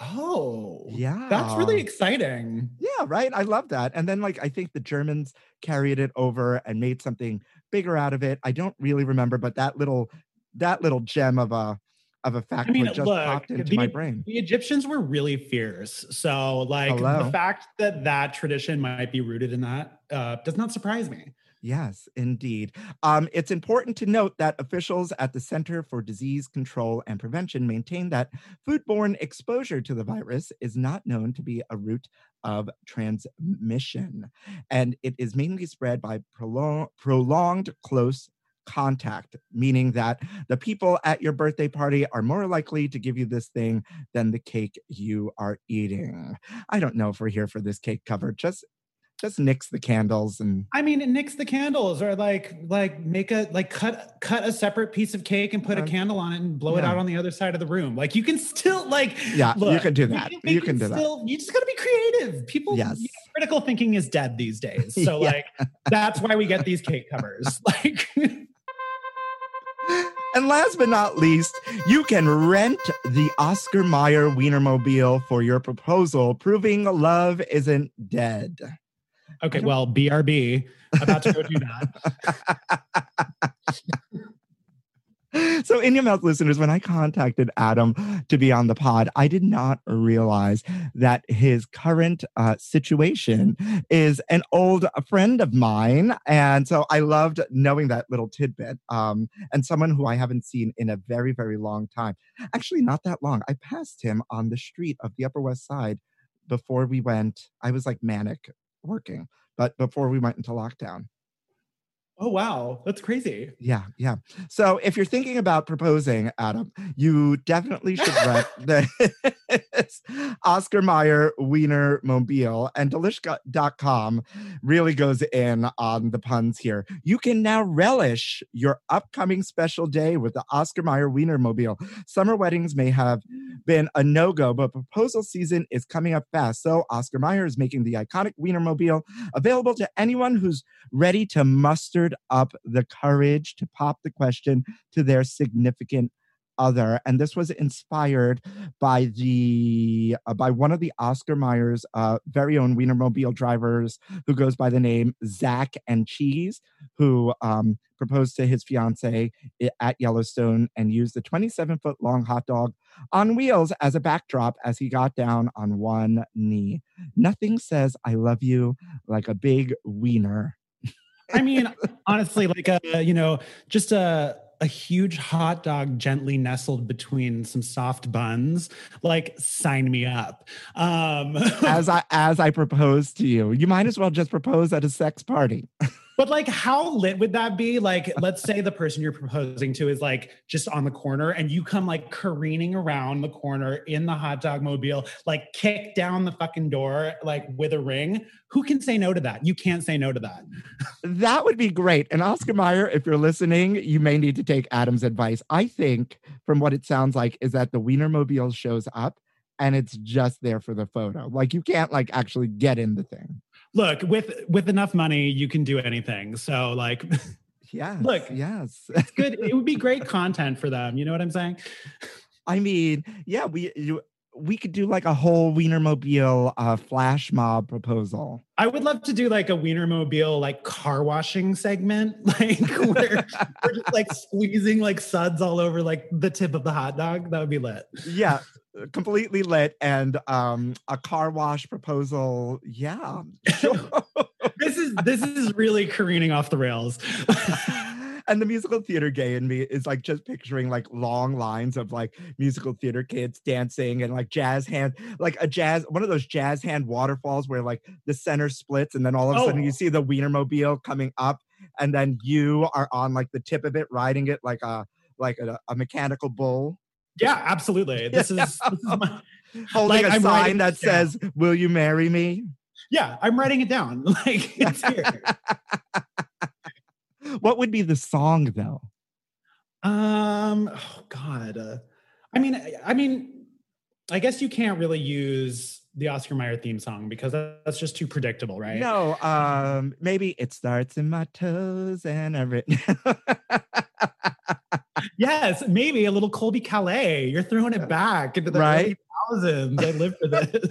oh yeah. that's really exciting Yeah, right. I love that. And then like I think the Germans carried it over and made something bigger out of it. I don't really remember, but that little that little gem of a of a factoid mean, just look, popped into the- my brain. The Egyptians were really fierce. So, like, Hello. the fact that that tradition might be rooted in that uh, does not surprise me. Yes, indeed. Um, it's important to note that officials at the Center for Disease Control and Prevention maintain that foodborne exposure to the virus is not known to be a route of transmission, and it is mainly spread by prolong- prolonged close contact, meaning that the people at your birthday party are more likely to give you this thing than the cake you are eating. I don't know if we're here for this cake cover. Just just nix the candles and I mean, it nix the candles or like, like make a like cut cut a separate piece of cake and put a Um, candle on it and blow it out on the other side of the room. Like, you can still like, Yeah, you can do that. we You can do that. You just got to be creative. People, Yes. you know, critical thinking is dead these days. So, Yeah. like, that's why we get these cake covers. Like. And last but not least, you can rent the Oscar Mayer Wienermobile for your proposal, proving love isn't dead. Okay, well, BRB, about to go do that. So, in your mouth listeners, when I contacted Adam to be on the pod, I did not realize that his current uh, situation is an old friend of mine. And so I loved knowing that little tidbit um, and someone who I haven't seen in a very, very long time. Actually, not that long. I passed him on the street of the Upper West Side before we went. I was like manic working, but before we went into lockdown. Oh wow, that's crazy. Yeah, yeah. So if you're thinking about proposing, Adam, you definitely should rent this Oscar Mayer Wiener Mobile and Delish.com really goes in on the puns here. You can now relish your upcoming special day with the Oscar Mayer Wiener Mobile. Summer weddings may have been a no-go, but proposal season is coming up fast. So Oscar Mayer is making the iconic Wiener Mobile available to anyone who's ready to muster up the courage to pop the question to their significant other, and this was inspired by the uh, by one of the Oscar Mayer's uh, very own Wienermobile drivers, who goes by the name Zach and Cheese, who um, proposed to his fiance at Yellowstone and used the 27 foot long hot dog on wheels as a backdrop as he got down on one knee. Nothing says "I love you" like a big wiener. I mean, honestly, like a you know, just a a huge hot dog gently nestled between some soft buns like sign me up. Um as i as i propose to you. You might as well just propose at a sex party But like, how lit would that be? Like, let's say the person you're proposing to is like just on the corner, and you come like careening around the corner in the hot dog mobile, like kick down the fucking door, like with a ring. Who can say no to that? You can't say no to that. That would be great. And Oscar Mayer, if you're listening, you may need to take Adam's advice. I think, from what it sounds like, is that the Wienermobile shows up and it's just there for the photo. Like you can't like actually get in the thing look with with enough money you can do anything. So like yeah look yes. it's good. It would be great content for them. You know what i'm saying? I mean yeah we you, we could do like a whole Wienermobile uh, flash mob proposal. I would love to do like a Wienermobile like car washing segment, like where we're just like squeezing like suds all over like the tip of the hot dog. That would be lit. Yeah, completely lit and um a car wash proposal yeah this is this is really careening off the rails and the musical theater gay in me is like just picturing like long lines of like musical theater kids dancing and like jazz hand like a jazz one of those jazz hand waterfalls where like the center splits and then all of a oh. sudden you oh. see the wienermobile coming up and then you are on like the tip of it riding it like a like a, a mechanical bull yeah, absolutely. This is, this is my, holding like, a I'm sign that says, "Will you marry me?" Yeah, I'm writing it down. Like it's here. What would be the song though? Um. Oh God. Uh, I mean, I mean, I guess you can't really use the Oscar Mayer theme song because that's just too predictable, right? No. Um. Maybe it starts in my toes and I everything yes, maybe a little Colbie Caillat. You're throwing it back into the right? thousands. I live for this.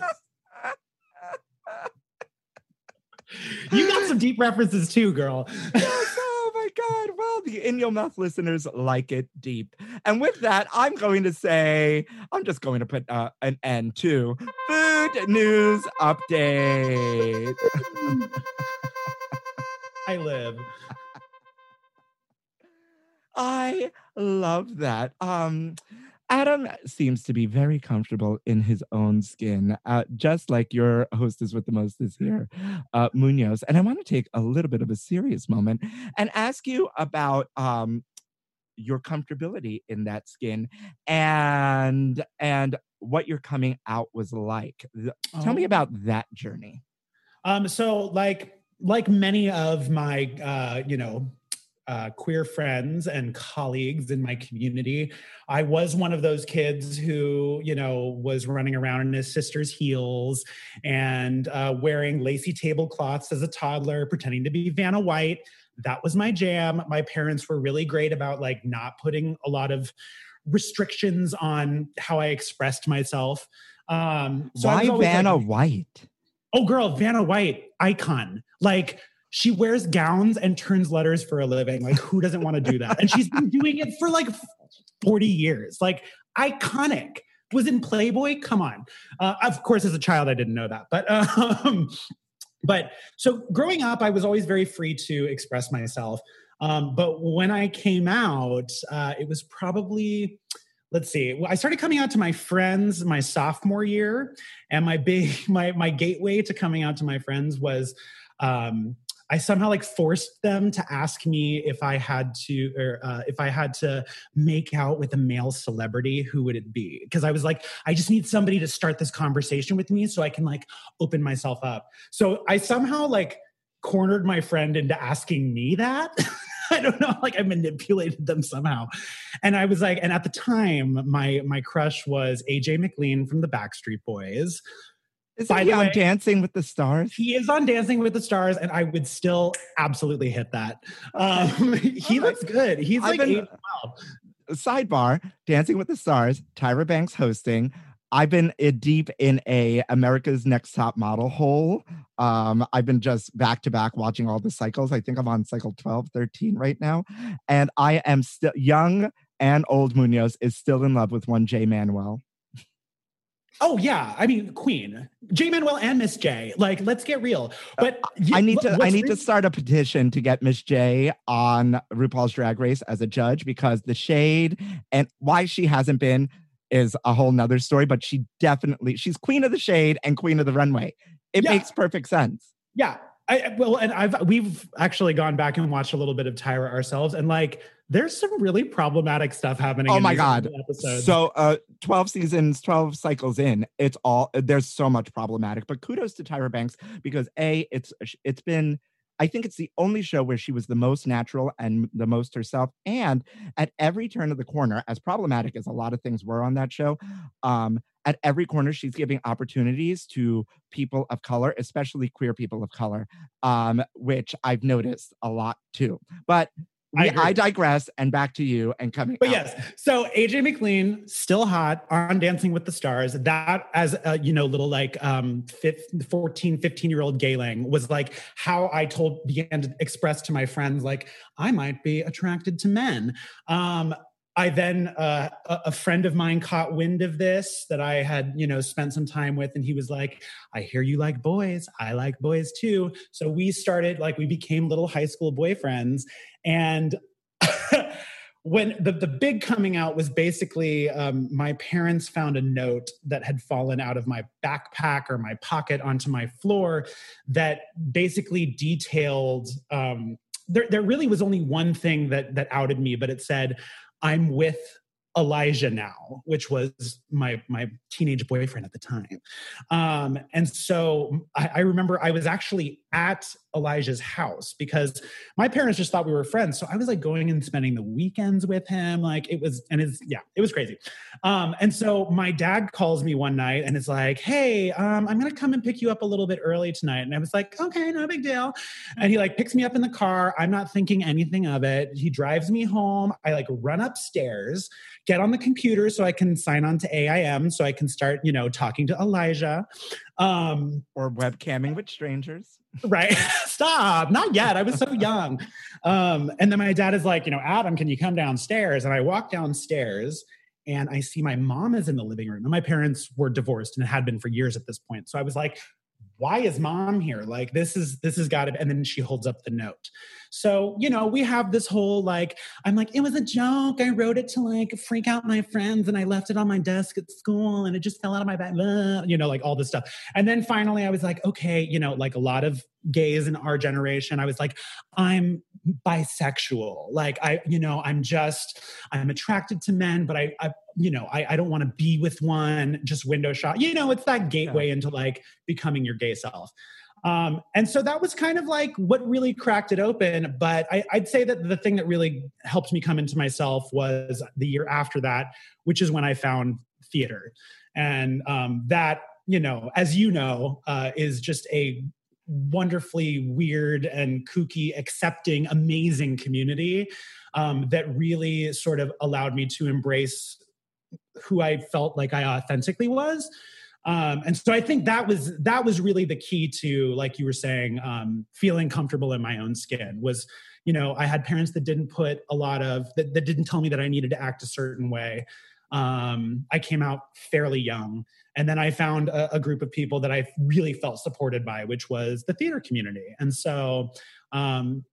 you got some deep references too, girl. yes, my God. Well, the In Your Mouth listeners like it deep. And with that, I'm going to say, I'm just going to put uh, an end to Food News Update. I live. I love that. Um, Adam seems to be very comfortable in his own skin, uh, just like your hostess with the most is here, uh, Munoz. And I want to take a little bit of a serious moment and ask you about um, your comfortability in that skin and and what your coming out was like. Tell me oh. about that journey. Um, so like like many of my uh, you know uh, queer friends and colleagues in my community. I was one of those kids who, you know, was running around in his sister's heels and uh, wearing lacy tablecloths as a toddler, pretending to be Vanna White. That was my jam. My parents were really great about like not putting a lot of restrictions on how I expressed myself. Um, so Why Vanna like, White? Oh, girl, Vanna White, icon. Like, she wears gowns and turns letters for a living. Like, who doesn't want to do that? And she's been doing it for like 40 years. Like, iconic. Was in Playboy. Come on. Uh, of course, as a child, I didn't know that. But, um, but so growing up, I was always very free to express myself. Um, but when I came out, uh, it was probably let's see i started coming out to my friends my sophomore year and my big my my gateway to coming out to my friends was um, I somehow like forced them to ask me if I had to, or uh, if I had to make out with a male celebrity, who would it be? Because I was like, I just need somebody to start this conversation with me so I can like open myself up. So I somehow like cornered my friend into asking me that. I don't know, like I manipulated them somehow. And I was like, and at the time, my my crush was AJ McLean from the Backstreet Boys, is he on way, Dancing with the Stars? He is on Dancing with the Stars, and I would still absolutely hit that. Um, he looks good. He's I've like been, 12. sidebar, Dancing with the Stars, Tyra Banks hosting. I've been deep in a America's Next Top Model hole. Um, I've been just back to back watching all the cycles. I think I'm on cycle 12, 13 right now. And I am still young and old Munoz is still in love with one Jay Manuel. Oh yeah, I mean Queen, Jay Manuel and Miss J. Like, let's get real. Uh, but I need to I need to start a petition to get Miss J on RuPaul's Drag Race as a judge because the shade and why she hasn't been is a whole nother story. But she definitely she's queen of the shade and queen of the runway. It Yeah. makes perfect sense. Yeah. I well, and I've we've actually gone back and watched a little bit of Tyra ourselves, and like there's some really problematic stuff happening. Oh my God. Episodes. So uh 12 seasons, 12 cycles in, it's all there's so much problematic. But kudos to Tyra Banks because A, it's it's been I think it's the only show where she was the most natural and the most herself. And at every turn of the corner, as problematic as a lot of things were on that show, um, at every corner, she's giving opportunities to people of color, especially queer people of color, um, which I've noticed a lot too. But I. I, digress and back to you and coming. But out. yes, so AJ McLean still hot on Dancing with the Stars. That as a, you know, little like um fif- 14, 15 year old gayling was like how I told began to express to my friends like I might be attracted to men. Um I then uh, a friend of mine caught wind of this that I had, you know, spent some time with, and he was like, "I hear you like boys. I like boys too." So we started like we became little high school boyfriends, and when the, the big coming out was basically um, my parents found a note that had fallen out of my backpack or my pocket onto my floor that basically detailed um, there, there really was only one thing that that outed me but it said i'm with elijah now which was my my teenage boyfriend at the time. Um, and so I, I remember i was actually at elijah's house because my parents just thought we were friends. So I was like going and spending the weekends with him. Like it was, and it's, yeah, it was crazy. Um, and so my dad calls me one night and is like, Hey, um, I'm going to come and pick you up a little bit early tonight. And I was like, okay, no big deal. And he like picks me up in the car. I'm not thinking anything of it. He drives me home. I like run upstairs, get on the computer so I can sign on to AIM so I can start, you know, talking to Elijah. Um, or webcamming with strangers. right. Stop. Not yet. I was so young. Um and then my dad is like you know adam can you come downstairs? And i walk downstairs and i see my mom is in the living room. And my parents were divorced and it had been for years at this point. So i was like why is mom here? Like this is this has got to and then she holds up the note. So you know we have this whole like i'm like it was a joke. I wrote it to like freak out my friends and i left it on my desk at school and it just fell out of my bag you know like all this stuff. And then finally i was like okay you know like a lot of gays in our generation i was like i'm bisexual like i you know i'm just i'm attracted to men but i, I you know i, I don't want to be with one just window shot you know it's that gateway into like becoming your gay self um, and so that was kind of like what really cracked it open. But I, I'd say that the thing that really helped me come into myself was the year after that, which is when I found theater. And um, that, you know, as you know, uh, is just a wonderfully weird and kooky, accepting, amazing community um, that really sort of allowed me to embrace who I felt like I authentically was. Um, and so I think that was that was really the key to, like you were saying, um, feeling comfortable in my own skin. Was you know I had parents that didn't put a lot of that, that didn't tell me that I needed to act a certain way. Um, I came out fairly young, and then I found a, a group of people that I really felt supported by, which was the theater community. And so um,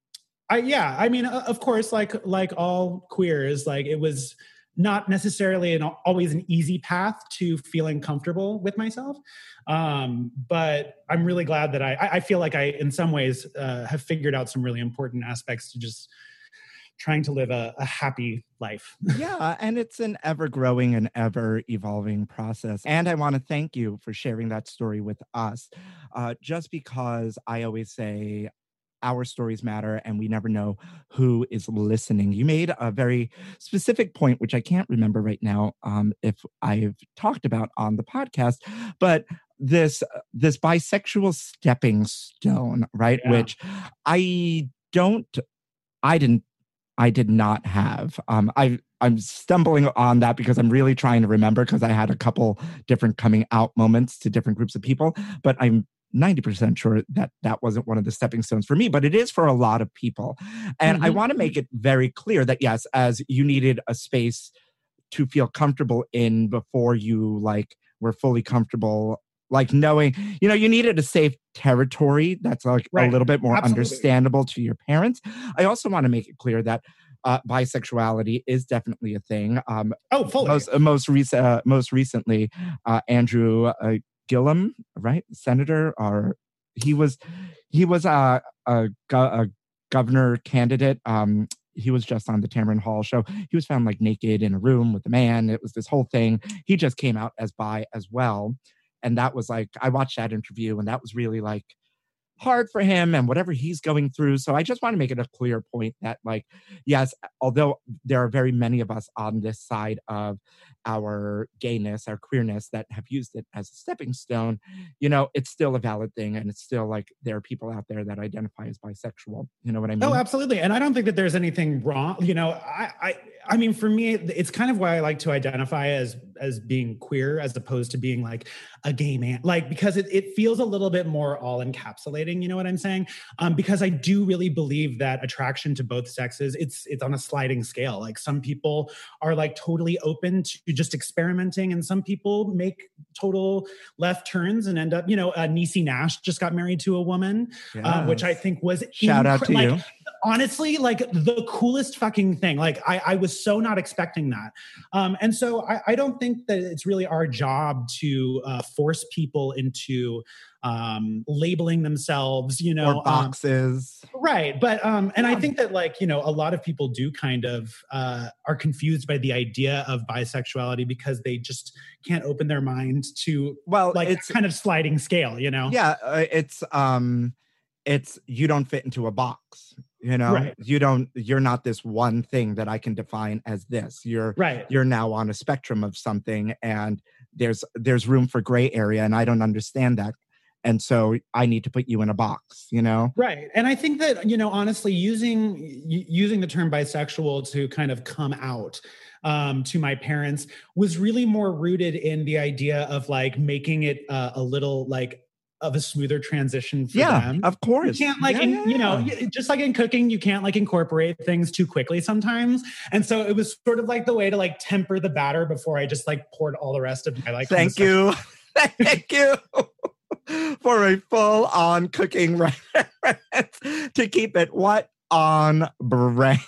I yeah, I mean, of course, like like all queers, like it was not necessarily an always an easy path to feeling comfortable with myself. Um, but I'm really glad that I I feel like I in some ways uh, have figured out some really important aspects to just trying to live a, a happy life. yeah, and it's an ever growing and ever evolving process. And I want to thank you for sharing that story with us. Uh, just because I always say, our stories matter and we never know who is listening. You made a very specific point, which I can't remember right now um, if I've talked about on the podcast, but this this bisexual stepping stone, right? Yeah. Which I don't, I didn't, I did not have. Um, I I'm stumbling on that because I'm really trying to remember because I had a couple different coming out moments to different groups of people, but I'm 90% sure that that wasn't one of the stepping stones for me, but it is for a lot of people. And I Mhm. want to make it very clear that yes, as you needed a space to feel comfortable in before you like were fully comfortable like knowing you know you needed a safe territory that's like a little bit more Absolutely. understandable to your parents i also want to make it clear that uh, bisexuality is definitely a thing um, Oh, fully. most uh, most recent uh, most recently uh, Andrew uh, Gillum, right, senator, or he was he was a a, go- a governor candidate. Um, he was just on the Tamron Hall show. He was found like naked in a room with a man. It was this whole thing. He just came out as bi as well, and that was like I watched that interview, and that was really like hard for him and whatever he's going through. So I just want to make it a clear point that like yes, although there are very many of us on this side of our gayness, our queerness that have used it as a stepping stone, you know, it's still a valid thing. And it's still like there are people out there that identify as bisexual. You know what I oh, mean? Oh, absolutely. And I don't think that there's anything wrong. You know, I, I, I mean, for me, it's kind of why I like to identify as as being queer as opposed to being like a gay man, like because it, it feels a little bit more all You know what I'm saying? Um, because I do really believe that attraction to both sexes, it's it's on a sliding scale. Like some people are like totally open to just experimenting, and some people make total left turns and end up. You know, uh, Niecy Nash just got married to a woman, uh, which I think was Shout out to like, you. Honestly like the coolest fucking thing. Like i, I was so not expecting that. Um, and so I, I don't think that it's really our job to uh, force people into um, labeling themselves you know or um, boxes. right. But um and i think that like you know a lot of people do kind of uh are confused by the idea of bisexuality because they just can't open their mind to well, like it's kind of sliding scale you know? Yeah, uh, it's um, it's you don't fit into a box. You know, Right. you don't. You're not this one thing that I can define as this. You're right you're now on a spectrum of something and there's there's room for gray area and i don't understand that and so i need to put you in a box you know Right. And I think that, you know, honestly, using using the term bisexual to kind of come out um, to my parents was really more rooted in the idea of like making it uh, a little like of a smoother transition for yeah them. of course. You can't like, Yeah, in, yeah, you know, yeah. just like in cooking, you can't like incorporate things too quickly sometimes. And so it was sort of like the way to like temper the batter before I just like poured all the rest of my like. thank you thank you for a full on cooking reference to keep it what on brand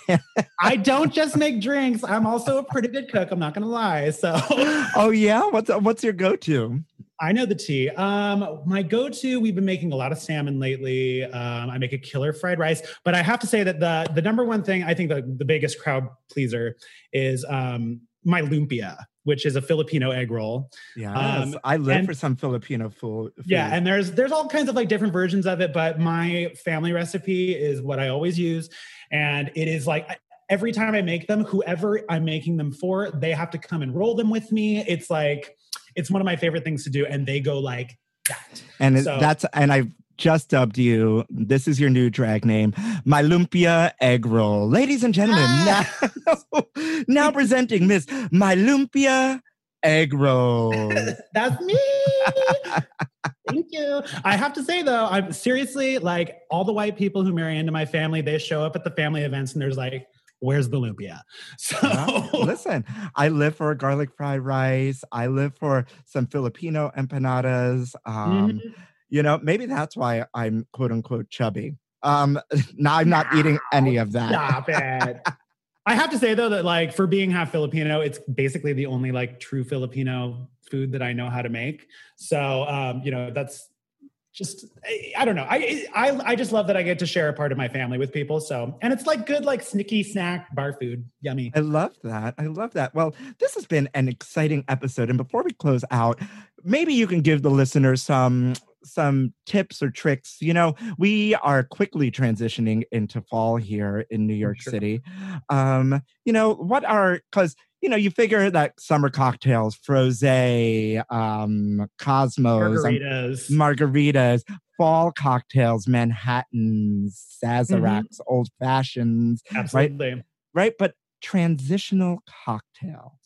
I don't just make drinks. I'm also a pretty good cook. I'm not going to lie. So. oh yeah what's what's your go-to I know the tea. Um, my go-to, we've been making a lot of salmon lately. Um, I make a killer fried rice, but I have to say that the the number one thing I think the, the biggest crowd pleaser is um, my lumpia, which is a Filipino egg roll. Yeah, Um, i live and- for some filipino food Yeah, and there's there's all kinds of like different versions of it, but my family recipe is what I always use, and it is like every time I make them, whoever I'm making them for, they have to come and roll them with me. It's like it's one of my favorite things to do, and they go like that. And it- So- that's and I've just dubbed you. This is your new drag name, my lumpia egg roll, ladies and gentlemen. Ah! Now, now presenting Miss my lumpia egg roll. That's me. Thank you. I have to say though, I'm seriously like all the white people who marry into my family, they show up at the family events and there's like, where's the lumpia? So Listen, I live for garlic fried rice. I live for some Filipino empanadas. Um, Mhm. You know, maybe that's why I'm quote unquote chubby. Um, now I'm not eating any of that. stop it. I have to say though that like for being half Filipino, it's basically the only like true Filipino food that I know how to make. So um, you know, that's just I, don't know. I, I I just love that I get to share a part of my family with people. So and it's like good like snicky snack bar food. Yummy. I love that. I love that. Well, this has been an exciting episode. And before we close out, maybe you can give the listeners some some tips or tricks. You know, we are quickly transitioning into fall here in New York Sure. City. Um, you know, what are because you know, you figure that summer cocktails, Frosé, um, Cosmos, um, Margaritas. margaritas, fall cocktails, Manhattans, Mm-hmm. Sazeracs, old fashions, Absolutely. right? But transitional cocktail.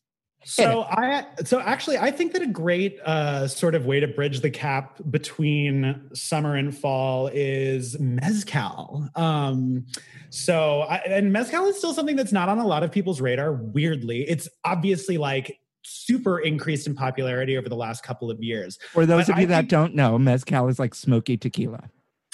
So I so actually I think that a great uh, sort of way to bridge the gap between summer and fall is mezcal. Um, so I, and mezcal is still something that's not on a lot of people's radar. Weirdly, it's obviously like super increased in popularity over the last couple of years. For those But of you I that think- don't know, mezcal is like smoky tequila.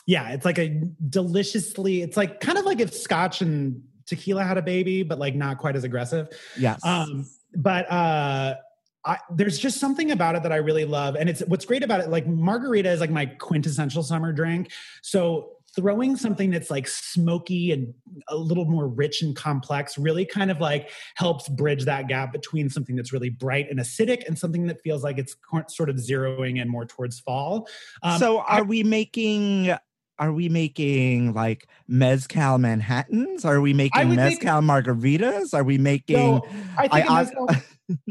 Yeah, it's like a deliciously. It's like kind of like if Scotch and tequila had a baby, but like not quite as aggressive. Yes. Um, but uh, I, there's just something about it that I really love, and it's what's great about it. Like margarita is like my quintessential summer drink. So throwing something that's like smoky and a little more rich and complex really kind of like helps bridge that gap between something that's really bright and acidic and something that feels like it's sort of zeroing in more towards fall. Um, so are we making are we making like mezcal Manhattans? Are we making make- mezcal margaritas? Are we making So I think, I- a mezcal,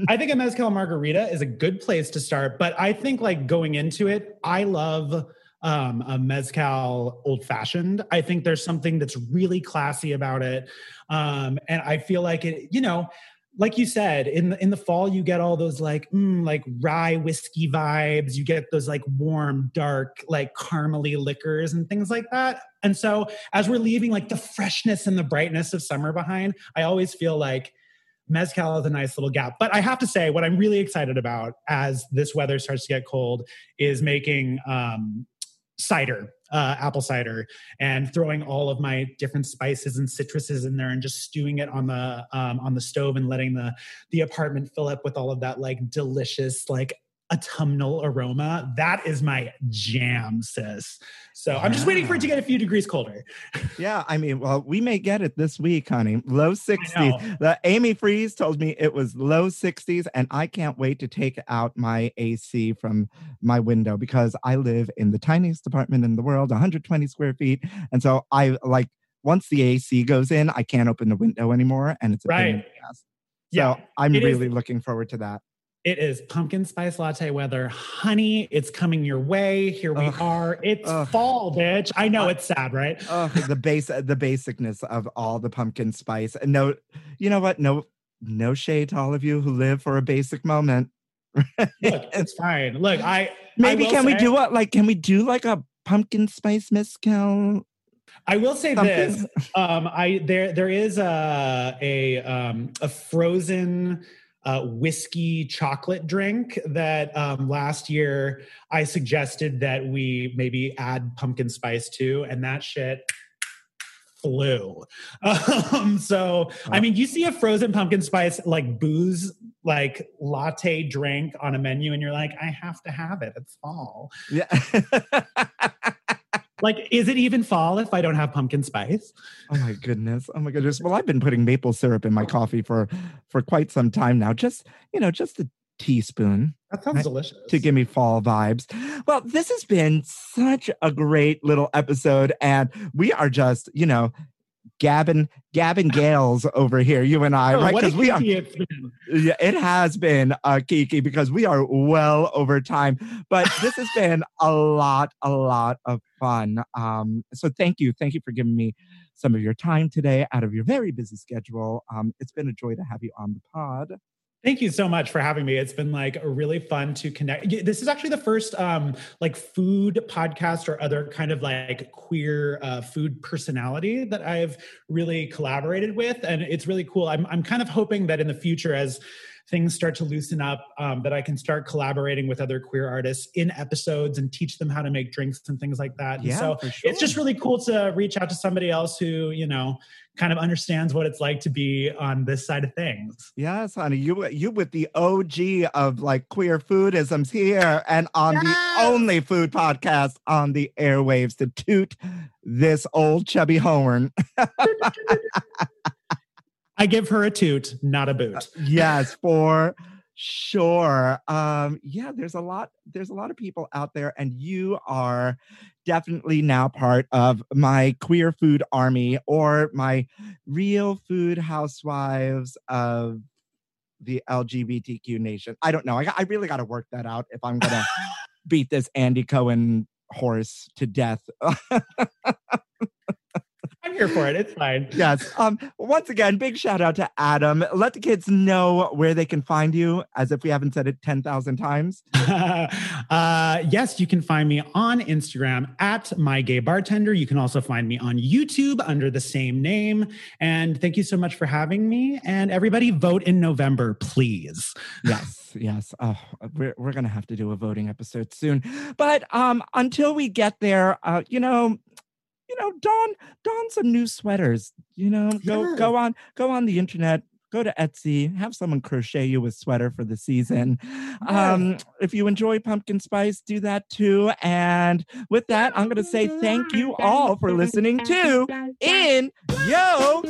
I think a mezcal margarita is a good place to start. But I think like going into it, I love um, a mezcal old fashioned. I think there's something that's really classy about it, um, and I feel like it. You know, like you said, in the in the fall you get all those like mm, like rye whiskey vibes. You get those like warm, dark, like caramely liquors and things like that. And so as we're leaving like the freshness and the brightness of summer behind, I always feel like mezcal is a nice little gap. But I have to say, what I'm really excited about as this weather starts to get cold is making um, cider, uh, apple cider, and throwing all of my different spices and citruses in there, and just stewing it on the um, on the stove and letting the the apartment fill up with all of that like delicious like autumnal aroma. That is my jam, sis. So I'm just waiting for it to get a few degrees colder. Yeah, I mean, well, we may get it this week, honey. Low 60s. The Amy Freeze told me it was low 60s, and I can't wait to take out my AC from my window because I live in the tiniest apartment in the world, 120 square feet. And so I like once the AC goes in, I can't open the window anymore, and it's a pain in Right. the ass. So Yeah, I'm it is- really looking forward to that. It is pumpkin spice latte weather. Honey, it's coming your way. Here we Ugh. are. It's Ugh. fall, bitch. I know it's sad, right? Oh, the base, the basicness of all the pumpkin spice. And no, you know what? No, no shade to all of you who live for a basic moment. Look, it's fine. Look, I Maybe will can we do what? Like, can we do like a pumpkin spice mezcal? I will say Something? this. Um, I there there is a a um, a frozen uh, whiskey chocolate drink that um, last year I suggested that we maybe add pumpkin spice to, and that shit flew. Um, so I mean, you see a frozen pumpkin spice like booze like latte drink on a menu, and you're like, I have to have it. It's fall. Yeah. Like, is it even fall if I don't have pumpkin spice? oh my goodness. Oh my goodness. Well, I've been putting maple syrup in my coffee for for quite some time now. Just you know, just a teaspoon That sounds Right. delicious. to give me fall vibes. Well, this has been such a great little episode, and we are just you know. Gavin, Gavin Gales over here, you and I, Oh, right? Because we are, kiki it's been. Yeah, it has been uh, Kiki because we are well over time, but this has been a lot, a lot of fun. Um, so thank you, thank you for giving me some of your time today out of your very busy schedule. Um, it's been a joy to have you on the pod. Thank you so much for having me. It's been like really fun to connect. This is actually the first um like food podcast or other kind of like queer uh, food personality that I've really collaborated with, and it's really cool. I'm I'm kind of hoping that in the future, as things start to loosen up, um, that I can start collaborating with other queer artists in episodes and teach them how to make drinks and things like that. And Yeah, so for sure. it's just really cool to reach out to somebody else who you know kind of understands what it's like to be on this side of things. Yes, honey, you you with the OG of like queer foodisms here and on the only food podcast on the airwaves to toot this old chubby horn. I give her a toot, not a boot. yes for sure. Um yeah there's a lot there's a lot of people out there and you are definitely now part of my queer food army or my real food housewives of the lgbtq nation. I don't know. I, I really got to work that out if i'm gonna beat this andy cohen horse to death I here for it. It's fine. Yes. Um. Once again, big shout out to Adam. Let the kids know where they can find you, as if we haven't said it ten thousand times. uh, yes, you can find me on Instagram at my gay bartender. You can also find me on YouTube under the same name. And thank you so much for having me. And everybody, vote in November, please. Yes, yes. Oh, we're we're gonna have to do a voting episode soon. But um, until we get there, uh, you know, you know, don don some new sweaters. You know, go Yeah. go on go on the internet. Go to Etsy, have someone crochet you a sweater for the season. Um, if you enjoy pumpkin spice, do that too. And with that, I'm going to say thank you all for listening to In Yo